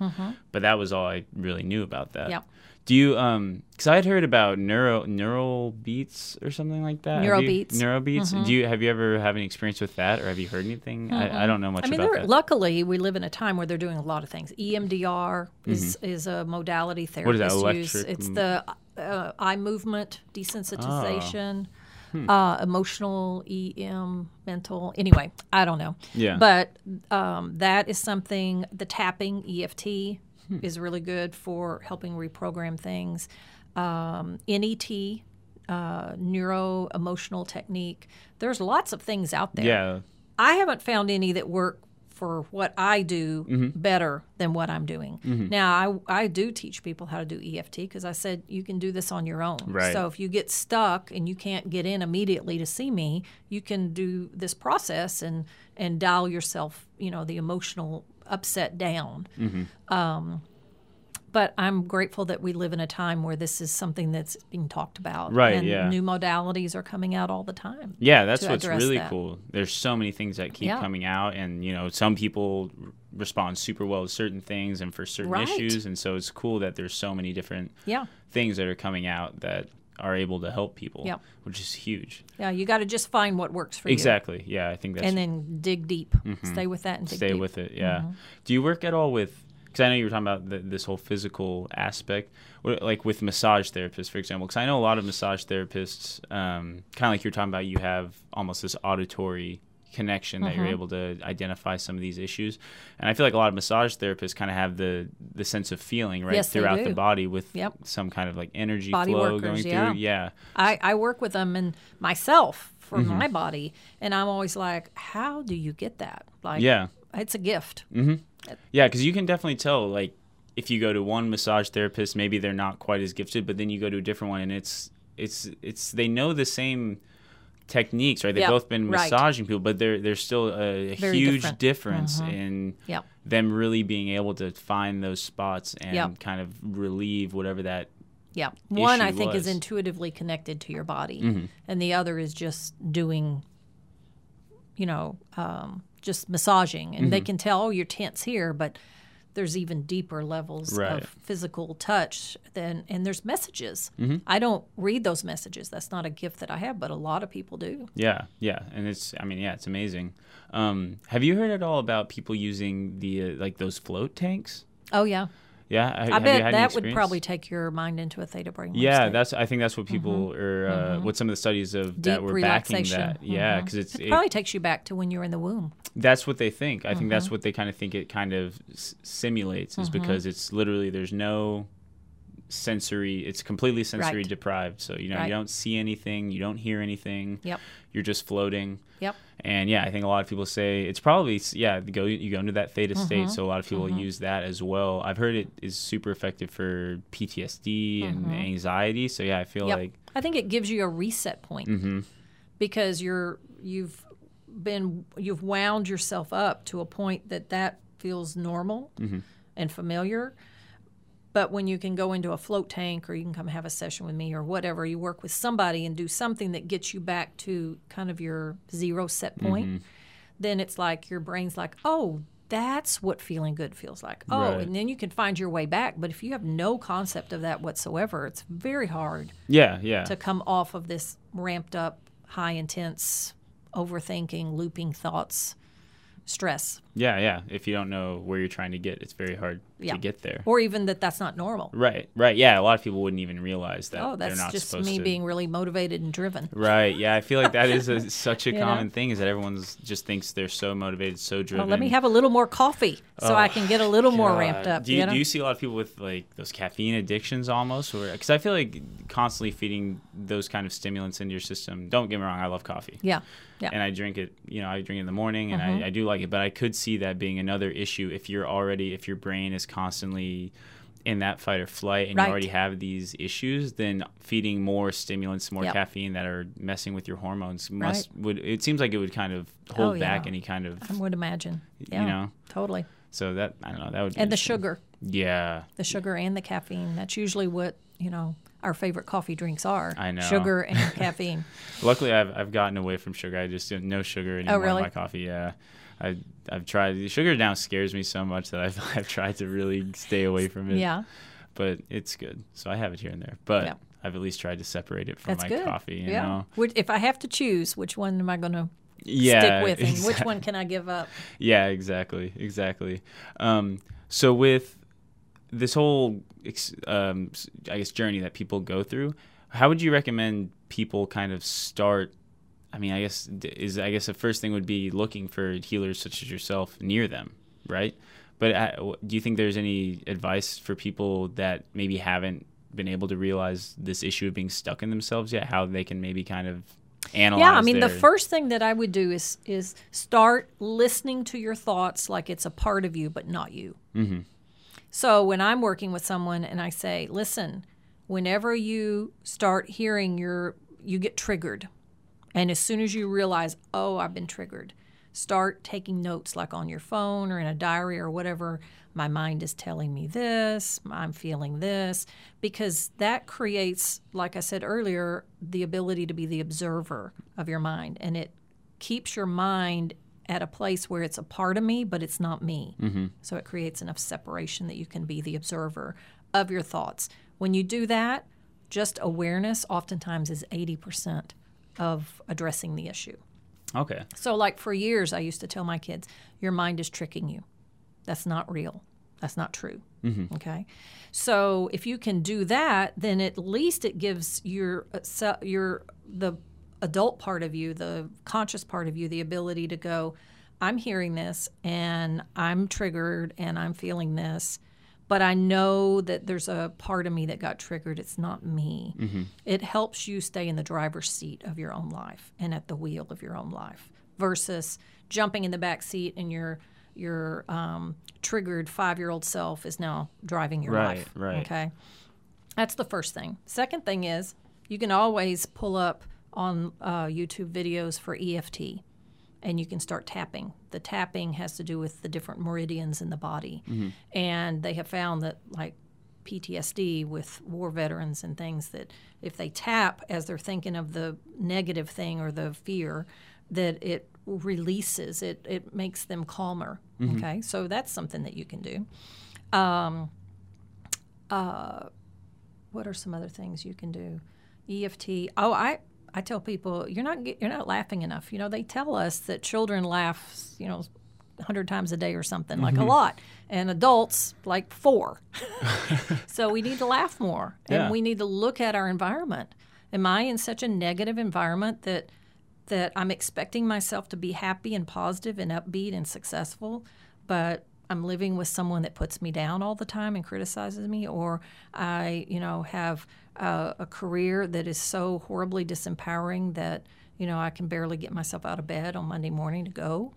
But that was all I really knew about that. Yep. Do you um? Because I had heard about neuro neural beats or something like that. Have you- Neurobeats. Mm-hmm. Do you have you ever have any experience with that, or have you heard anything? I, I don't know much I mean, about that. luckily, we live in a time where they're doing a lot of things. EMDR is, is a modality Mm-hmm. What is that, therapists use. electric It's the uh, eye movement desensitization, Ah. Hmm. uh, emotional EM, mental. Anyway, I don't know. Yeah. But um, that is something, the tapping, EFT, Hmm. is really good for helping reprogram things. Um, NET, uh, neuro emotional technique. There's lots of things out there. yeah. I haven't found any that work for what I do Mm-hmm. better than what I'm doing. Now, I, I do teach people how to do EFT because I said you can do this on your own. Right. So if you get stuck and you can't get in immediately to see me, you can do this process and and dial yourself, you know, the emotional upset down. Mm-hmm. Um, but I'm grateful that we live in a time where this is something that's being talked about. Right, And yeah. new modalities are coming out all the time. Yeah, that's what's really that. cool. There's so many things that keep Yeah. coming out, and you know, some people respond super well to certain things and for certain Right. issues, and so it's cool that there's so many different Yeah. things that are coming out that are able to help people, Yep. which is huge. Yeah, you got to just find what works for you. Exactly. Yeah, I think that's And then dig deep. Stay with that and dig stay deep. Mm-hmm. with it. Yeah. Do you work at all with? Because I know you were talking about the, this whole physical aspect, like with massage therapists, for example. Because I know a lot of massage therapists, um, kind of like you're talking about, you have almost this auditory connection that you're Mm-hmm. able to identify some of these issues. And I feel like a lot of massage therapists kind of have the the sense of feeling right Yes, throughout the body with Yep. some kind of like energy Body flow workers, going through. Yeah. I, I work with them and myself for Mm-hmm. my body, and I'm always like, how do you get that? Like, Yeah. it's a gift. Yeah, because you can definitely tell, like, if you go to one massage therapist, maybe they're not quite as gifted, but then you go to a different one, and it's it's it's they know the same techniques, right? They've Yep, both been right. massaging people, but there there's still a, Very huge different. Mm-hmm. difference in Yep. them really being able to find those spots and Yep. kind of relieve whatever that. Yeah. One, I think, is was. Mm-hmm. intuitively connected to your body, and the other is just doing, you know, um, just massaging. And Mm-hmm. they can tell, oh, you're tense here, but there's even deeper levels Right. of physical touch than and there's messages Mm-hmm. i don't read those messages that's not a gift that i have but a lot of people do Yeah, yeah, and it's I mean, yeah, it's amazing. Um, have you heard at all about people using the uh, like those float tanks? oh yeah Yeah, i you bet that would probably take your mind into a theta brain Yeah, that's. I think that's what people are. Uh, What some of the studies of that Deep were backing that. Yeah, because it's it it, probably takes you back to when you were in the womb that's what they think. I think Mm-hmm. that's what they kind of think it kind of s- simulates is because it's literally there's no sensory. It's completely sensory Right. deprived. So you know Right. you don't see anything, you don't hear anything. Yep. You're just floating. yep And yeah, I think a lot of people say it's probably yeah. Go you go into that theta Mm-hmm. state, so a lot of people use that as well. I've heard it is super effective for PTSD and anxiety. So yeah, I feel Mm-hmm. Yep. like I think it gives you a reset point Mm-hmm. because you're you've been you've wound yourself up to a point that that feels normal Mm-hmm. and familiar. But when you can go into a float tank or you can come have a session with me or whatever, you work with somebody and do something that gets you back to kind of your zero set point, mm-hmm. then it's like your brain's like, oh, that's what feeling good feels like. Oh, Right. and then you can find your way back. But if you have no concept of that whatsoever, it's very hard Yeah, yeah. to come off of this ramped up, high intense, overthinking, looping thoughts, stress, Yeah, yeah. If you don't know where you're trying to get, it's very hard Yeah. to get there. or even that that's not normal. Right, right. Yeah, a lot of people wouldn't even realize that Oh, they're that's not just supposed me to. being really motivated and driven. Right. Yeah, I feel like that is a, (laughs) such a You know? common thing is that everyone's just thinks they're so motivated, so driven. Oh, let me have a little more coffee so I can get a little more ramped up. Do you, you know? do you see a lot of people with like those caffeine addictions almost, or because I feel like constantly feeding those kind of stimulants into your system. Don't get me wrong, I love coffee. yeah, yeah. Mm-hmm. and I drink it. You know, I drink it in the morning, and I, I do like it. But I could see that being another issue if you're already if your brain is constantly in that fight or flight, and Right. you already have these issues. Then feeding more stimulants, more Yep. caffeine that are messing with your hormones must would. It seems like it would kind of hold Oh, back yeah. any kind of. I would imagine. Yeah, know? totally. So that I don't know. That would be And the sugar, Yeah, the sugar and the caffeine. That's usually what you know our favorite coffee drinks are. I know. sugar and (laughs) caffeine. Luckily, I've I've gotten away from sugar. I just no sugar oh, anymore Oh, really? in my coffee. Yeah, I I've tried. Sugar now scares me so much that I've (laughs) I've tried to really stay away from it. yeah, but it's good. So I have it here and there. But Yeah. I've at least tried to separate it from that's my good. coffee. You yeah. know. Which, if I have to choose, which one am I going to Yeah. stick with, and which one can I give up? Yeah. Exactly. Exactly. Um, so with this whole, um, I guess, journey that people go through, how would you recommend people kind of start? I mean, I guess is I guess the first thing would be looking for healers such as yourself near them, right? But uh, do you think there's any advice for people that maybe haven't been able to realize this issue of being stuck in themselves yet? How they can maybe kind of analyze? Yeah, I mean, the first thing that I would do is is start listening to your thoughts like it's a part of you, but not you. Mm-hmm. So when I'm working with someone and I say, "Listen, whenever you start hearing your, you get triggered, and as soon as you realize, oh, I've been triggered." Start taking notes like on your phone or in a diary or whatever. My mind is telling me this, I'm feeling this, because that creates, like I said earlier, the ability to be the observer of your mind. And it keeps your mind at a place where it's a part of me, but it's not me. Mm-hmm. So it creates enough separation that you can be the observer of your thoughts. When you do that, just awareness oftentimes is 80% of addressing the issue. Okay. So, like for years, I used to tell my kids, your mind is tricking you. That's not real. That's not true. Okay. So, if you can do that, then at least it gives your, uh, your, the adult part of you, the conscious part of you, the ability to go, I'm hearing this and I'm triggered and I'm feeling this, but I know that there's a part of me that got triggered. It's not me. It helps you stay in the driver's seat of your own life and at the wheel of your own life versus jumping in the back seat and your your um, triggered five year old self is now driving your Right, life. right. Okay. That's the first thing. Second thing is you can always pull up on uh, YouTube videos for EFT and you can start tapping. The tapping has to do with the different meridians in the body. And they have found that, like PTSD with war veterans and things, that if they tap as they're thinking of the negative thing or the fear, that it releases, it, it makes them calmer. Okay, so that's something that you can do. Um, uh, what are some other things you can do? EFT. Oh, I I tell people you're not you're not laughing enough. You know, they tell us that children laugh, you know, 100 times a day or something, like a mm-hmm. lot, and adults like 4. (laughs) so we need to laugh more and Yeah. we need to look at our environment. Am I in such a negative environment that that I'm expecting myself to be happy and positive and upbeat and successful, but I'm living with someone that puts me down all the time and criticizes me, or I, you know, have a, a career that is so horribly disempowering that you know I can barely get myself out of bed on Monday morning to go.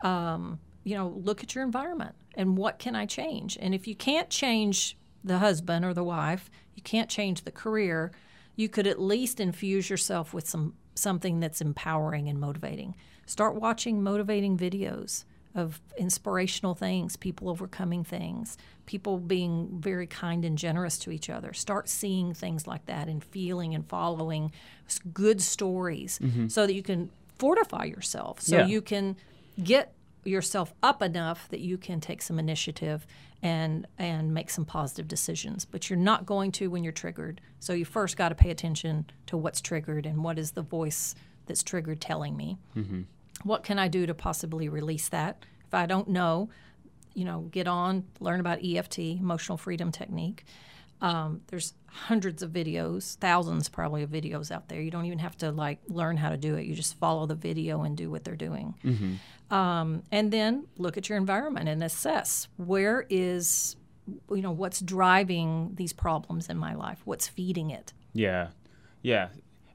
Um, you know, look at your environment and what can I change? And if you can't change the husband or the wife, you can't change the career, you could at least infuse yourself with some something that's empowering and motivating. Start watching motivating videos. Of inspirational things, people overcoming things, people being very kind and generous to each other. Start seeing things like that and feeling and following good stories mm-hmm. so that you can fortify yourself, so Yeah. you can get yourself up enough that you can take some initiative and and make some positive decisions but you're not going to when you're triggered so you first got to pay attention to what's triggered and what is the voice that's triggered telling me mm-hmm. What can i do to possibly release that? If i don't know you know get on learn about eft emotional freedom technique. Um, there's hundreds of videos thousands probably of videos out there. You don't even have to like learn how to do it. You just follow the video and do what they're doing. Um, and then look at your environment and assess where is you know what's driving these problems in my life? What's feeding it? Yeah, yeah,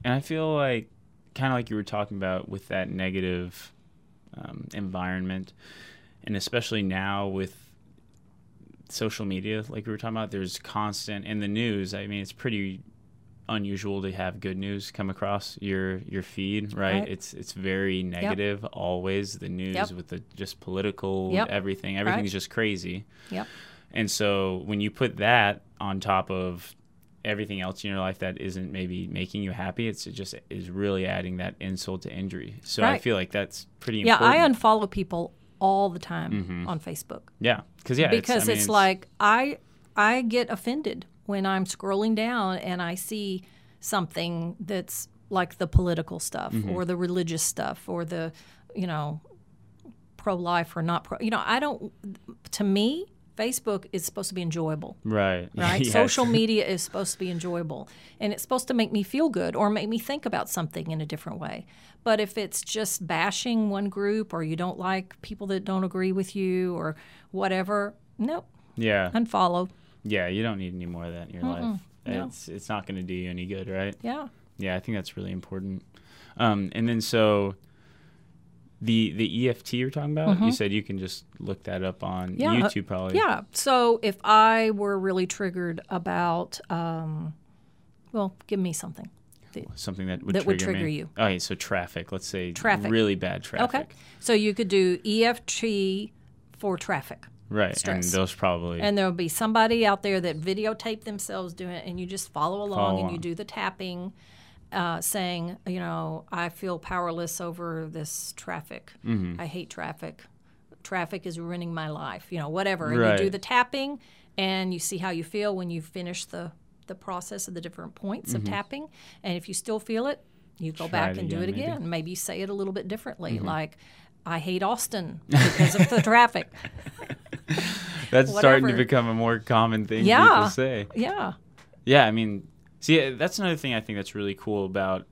and I feel like kind of like you were talking about with that negative um, environment, and especially now with social media, like we were talking about, there's constant in the news. I mean, it's pretty unusual to have good news come across your your feed, right? Right. It's it's very negative always. The news Yep. with the just political Yep. everything, everything's Right. just crazy. yep And so when you put that on top of everything else in your life that isn't maybe making you happy, it's it just is really adding that insult to injury. So I feel like that's pretty yeah important. i unfollow people all the time on facebook yeah, because yeah, because I mean, it's, like I I get offended when I'm scrolling down and I see something that's like the political stuff Mm-hmm. or the religious stuff or the you know pro life or not pro you know I don't to me Facebook is supposed to be enjoyable right, (laughs) right? Yes. Social media is supposed to be enjoyable and it's supposed to make me feel good or make me think about something in a different way. But if it's just bashing one group or you don't like people that don't agree with you or whatever, nope, Yeah, unfollow. yeah, you don't need any more of that in your life. no. It's it's not going to do you any good, right? Yeah. Yeah, I think that's really important. Um, and then so the the EFT you're talking about, you said you can just look that up on Mm-hmm. Yeah, uh, YouTube probably. Yeah. So if I were really triggered about, um, well, give me something. The- Something that would That would trigger, trigger me. you. Okay, so traffic. Let's say Traffic. really bad traffic. Okay. So you could do EFT for traffic. Right, Stress. and those probably And there'll be somebody out there that videotape themselves doing it, and you just follow along Follow and you do the tapping, uh, saying, you know, I feel powerless over this traffic. Mm-hmm. I hate traffic. Traffic is ruining my life. You know, whatever. And you do the tapping, and you see how you feel when you finish the the process of the different points of tapping. And if you still feel it, you go Mm-hmm. Try back and do it maybe. Mm-hmm. again. Maybe say it a little bit differently, like. I hate Austin because of the traffic. (laughs) that's starting to become a more common thing Yeah. people say. Yeah. Yeah, I mean, see, uh, that's another thing I think that's really cool about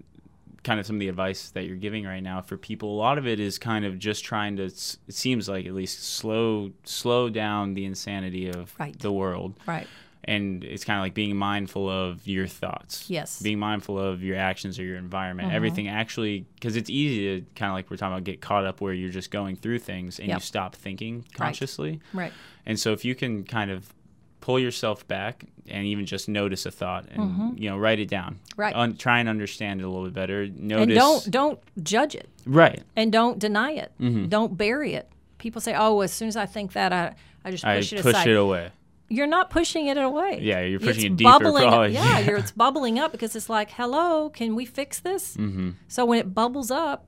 kind of some of the advice that you're giving right now for people. A lot of it is kind of just trying to. It seems like at least slow slow down the insanity of Right. the world. Right. and it's kind of like being mindful of your thoughts. Yes. Being mindful of your actions or your environment. Mm-hmm. Everything actually, because it's easy to kind of like we're talking about get caught up where you're just going through things and you stop thinking consciously. Right. And so if you can kind of pull yourself back and even just notice a thought and you know write it down. Mm-hmm. Right. Un- try and understand it a little bit better. Notice. And don't don't judge it right. and don't deny it. Mm-hmm. Don't bury it. People say, "Oh, as soon as I think that, I I just I push it push aside." it away. You're not pushing it away. Yeah, you're pushing it's it deeper, Bubbling, probably. Yeah, (laughs) you're, it's bubbling up because it's like, "Hello, can we fix this?" Mm-hmm. So when it bubbles up,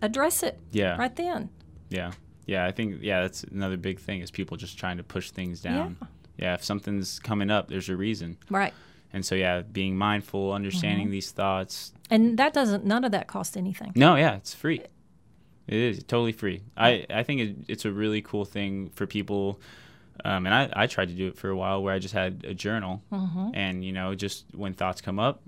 address it. Yeah. Right then. Yeah. Yeah, I think yeah, that's another big thing is people just trying to push things down. Yeah, if something's coming up, there's a reason. Right. And so yeah, being mindful, understanding Mm-hmm. these thoughts. And that doesn't. None of that cost anything. No, yeah, it's free. It is totally free. I I think it, it's a really cool thing for people. Um, and I, I tried to do it for a while where I just had a journal Mm-hmm. and you know just when thoughts come up,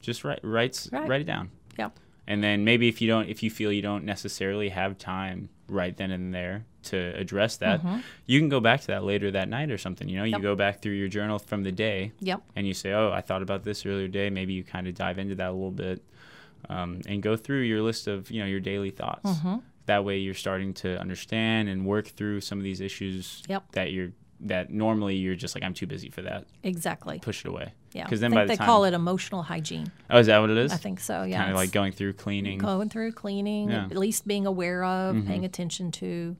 just write writes Right. write it down. Yeah. And then maybe if you don't, if you feel you don't necessarily have time right then and there to address that, you can go back to that later that night or something. You know, Mm-hmm. Yep. you go back through your journal from the day Yep. and you say, "Oh, I thought about this earlier day." Maybe you kind of dive into that a little bit um, and go through your list of you know your daily thoughts. Mm-hmm. That way, you're starting to understand and work through some of these issues Yep. that you're that normally you're just like, "I'm too busy for that." Exactly. Push it away. Yeah. Because then by the they time, call it emotional hygiene. oh, is that what it is? I think so. Yeah. kind of like going through cleaning. going through cleaning, Yeah. Mm-hmm. at least being aware of, paying attention to,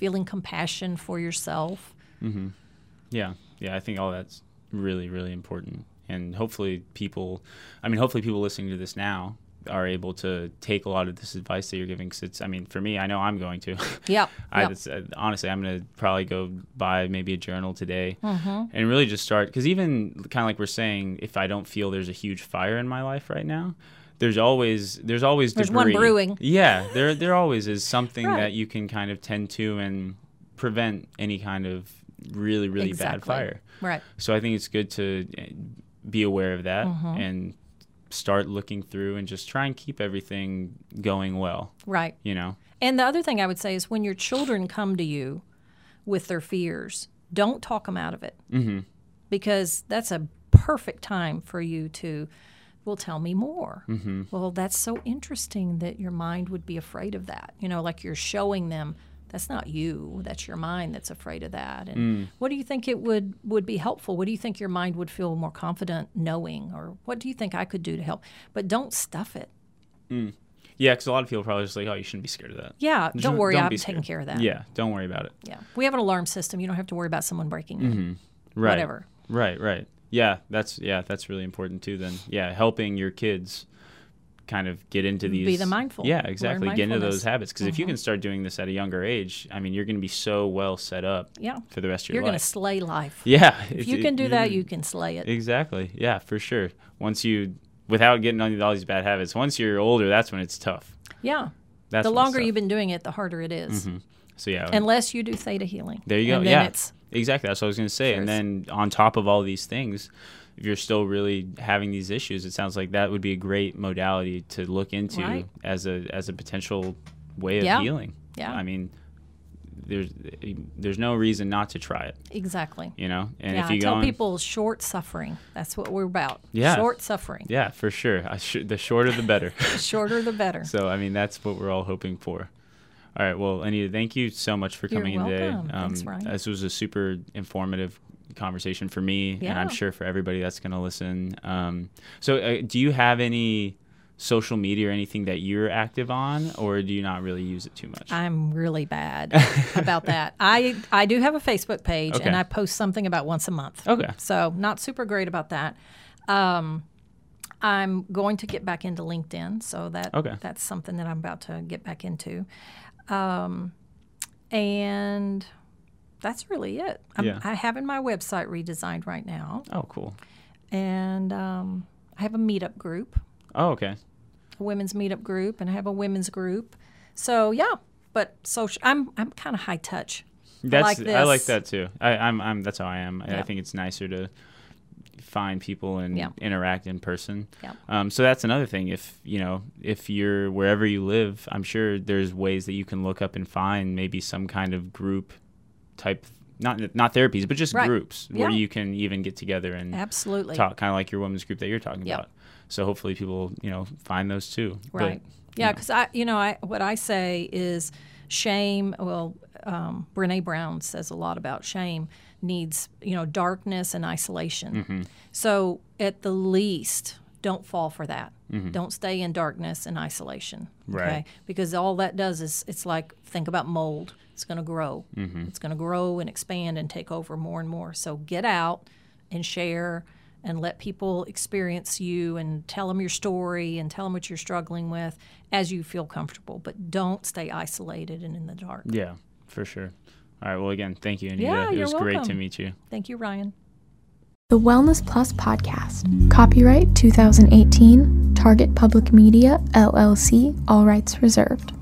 feeling compassion for yourself. Mm-hmm. Yeah, yeah, I think all that's really, really important, and hopefully people, I mean, hopefully people listening to this now are able to take a lot of this advice that you're giving. Because it's, I mean, for me, I know I'm going to. (laughs) Yep. I yep. uh, honestly, I'm gonna probably go buy maybe a journal today Mm-hmm. and really just start. Because even kind of like we're saying, if I don't feel there's a huge fire in my life right now. There's always there's always There's one brewing. Yeah, there there always is something Right. that you can kind of tend to and prevent any kind of really really bad fire. Right. So I think it's good to uh, be aware of that Mm-hmm. and start looking through and just try and keep everything going well. Right. You know. And the other thing I would say is when your children come to you with their fears, don't talk them out of it. Mm-hmm. Because that's a perfect time for you to, well, tell me more. Mm-hmm. Well, that's so interesting that your mind would be afraid of that. You know, like you're showing them that's not you, that's your mind that's afraid of that. And mm. what do you think it would, would be helpful? What do you think your mind would feel more confident knowing? Or what do you think I could do to help? But don't stuff it. Mm. Yeah, because a lot of people are probably just like, oh, you shouldn't be scared of that. Yeah, don't worry, don't I'm taking care of that. Yeah, don't worry about it. Yeah. We have an alarm system. You don't have to worry about someone breaking in. Mm-hmm. Right. Whatever. Right, right. Yeah, that's yeah, that's really important too. Then, yeah, helping your kids kind of get into these. Be the mindful. Yeah, exactly. Get into those habits because if you mm-hmm. can start doing this at a younger age, I mean, you're going to be so well set up. Yeah. For the rest of your life. You're going to slay life. (laughs) yeah. If you can do that, you can slay it. Exactly. Yeah, for sure. Once you, without getting into all these bad habits, once you're older, that's when it's tough. Yeah. That's the longer you've been doing it, the harder it is. Mm-hmm. So yeah. Unless you do theta healing. There you go. Yeah. it's exactly. That's what I was going to say. And then on top of all these things, if you're still really having these issues, it sounds like that would be a great modality to look into Right. as a as a potential way of Yeah. healing. Yeah. I mean, there's there's no reason not to try it. exactly. You know. And yeah, if you I tell on- people short suffering. That's what we're about. Yeah. Short suffering. yeah, for sure. I sh- the shorter the better. The (laughs) shorter the better. (laughs) So I mean, that's what we're all hoping for. All right. Well, Anita, thank you so much for You're coming in today. Um. Thanks, Ryan. This was a super informative conversation for me, and I'm sure for everybody that's going to listen. Um, so, uh, do you have any social media or anything that you're active on, or do you not really use it too much? I'm really bad (laughs) about that. I I do have a Facebook page Okay. and I post something about once a month. Okay. So not super great about that. Um, I'm going to get back into LinkedIn, so that Okay. that's something that I'm about to get back into. Um, and that's really it. I'm, Yeah. I having my website redesigned right now, oh, cool. and um, I have a meetup group, Oh, okay. a women's meetup group, and I have a women's group. So yeah, but social. I'm I'm kind of high touch. That's like I like that too. I, I'm I'm that's how I am. I- I think it's nicer to find people and Yeah. interact in person. Yeah. Um, so that's another thing. If you know, if you're wherever you live, I'm sure there's ways that you can look up and find maybe some kind of group type, not not therapies, but just Right. groups where you can even get together and Absolutely. talk, kind of like your women's group that you're talking Yep. about. So hopefully people, you know, find those too. But, Right. yeah, because I, you know, I what I say is shame. Well, um, Brene Brown says a lot about shame needs, you know, darkness and isolation. Mm-hmm. So at the least, don't fall for that. Mm-hmm. Don't stay in darkness and isolation. Right. Because all that does is it's like think about mold. It's going to grow. Mm-hmm. It's going to grow and expand and take over more and more. So get out and share and let people experience you and tell them your story and tell them what you're struggling with as you feel comfortable. But don't stay isolated and in the dark. Yeah, for sure. All right. Well, again, thank you, Anita. Yeah, it you're was great to meet you. Thank you, Ryan. The Wellness Plus Podcast. Copyright 2018. Target Public Media, LLC. All rights reserved.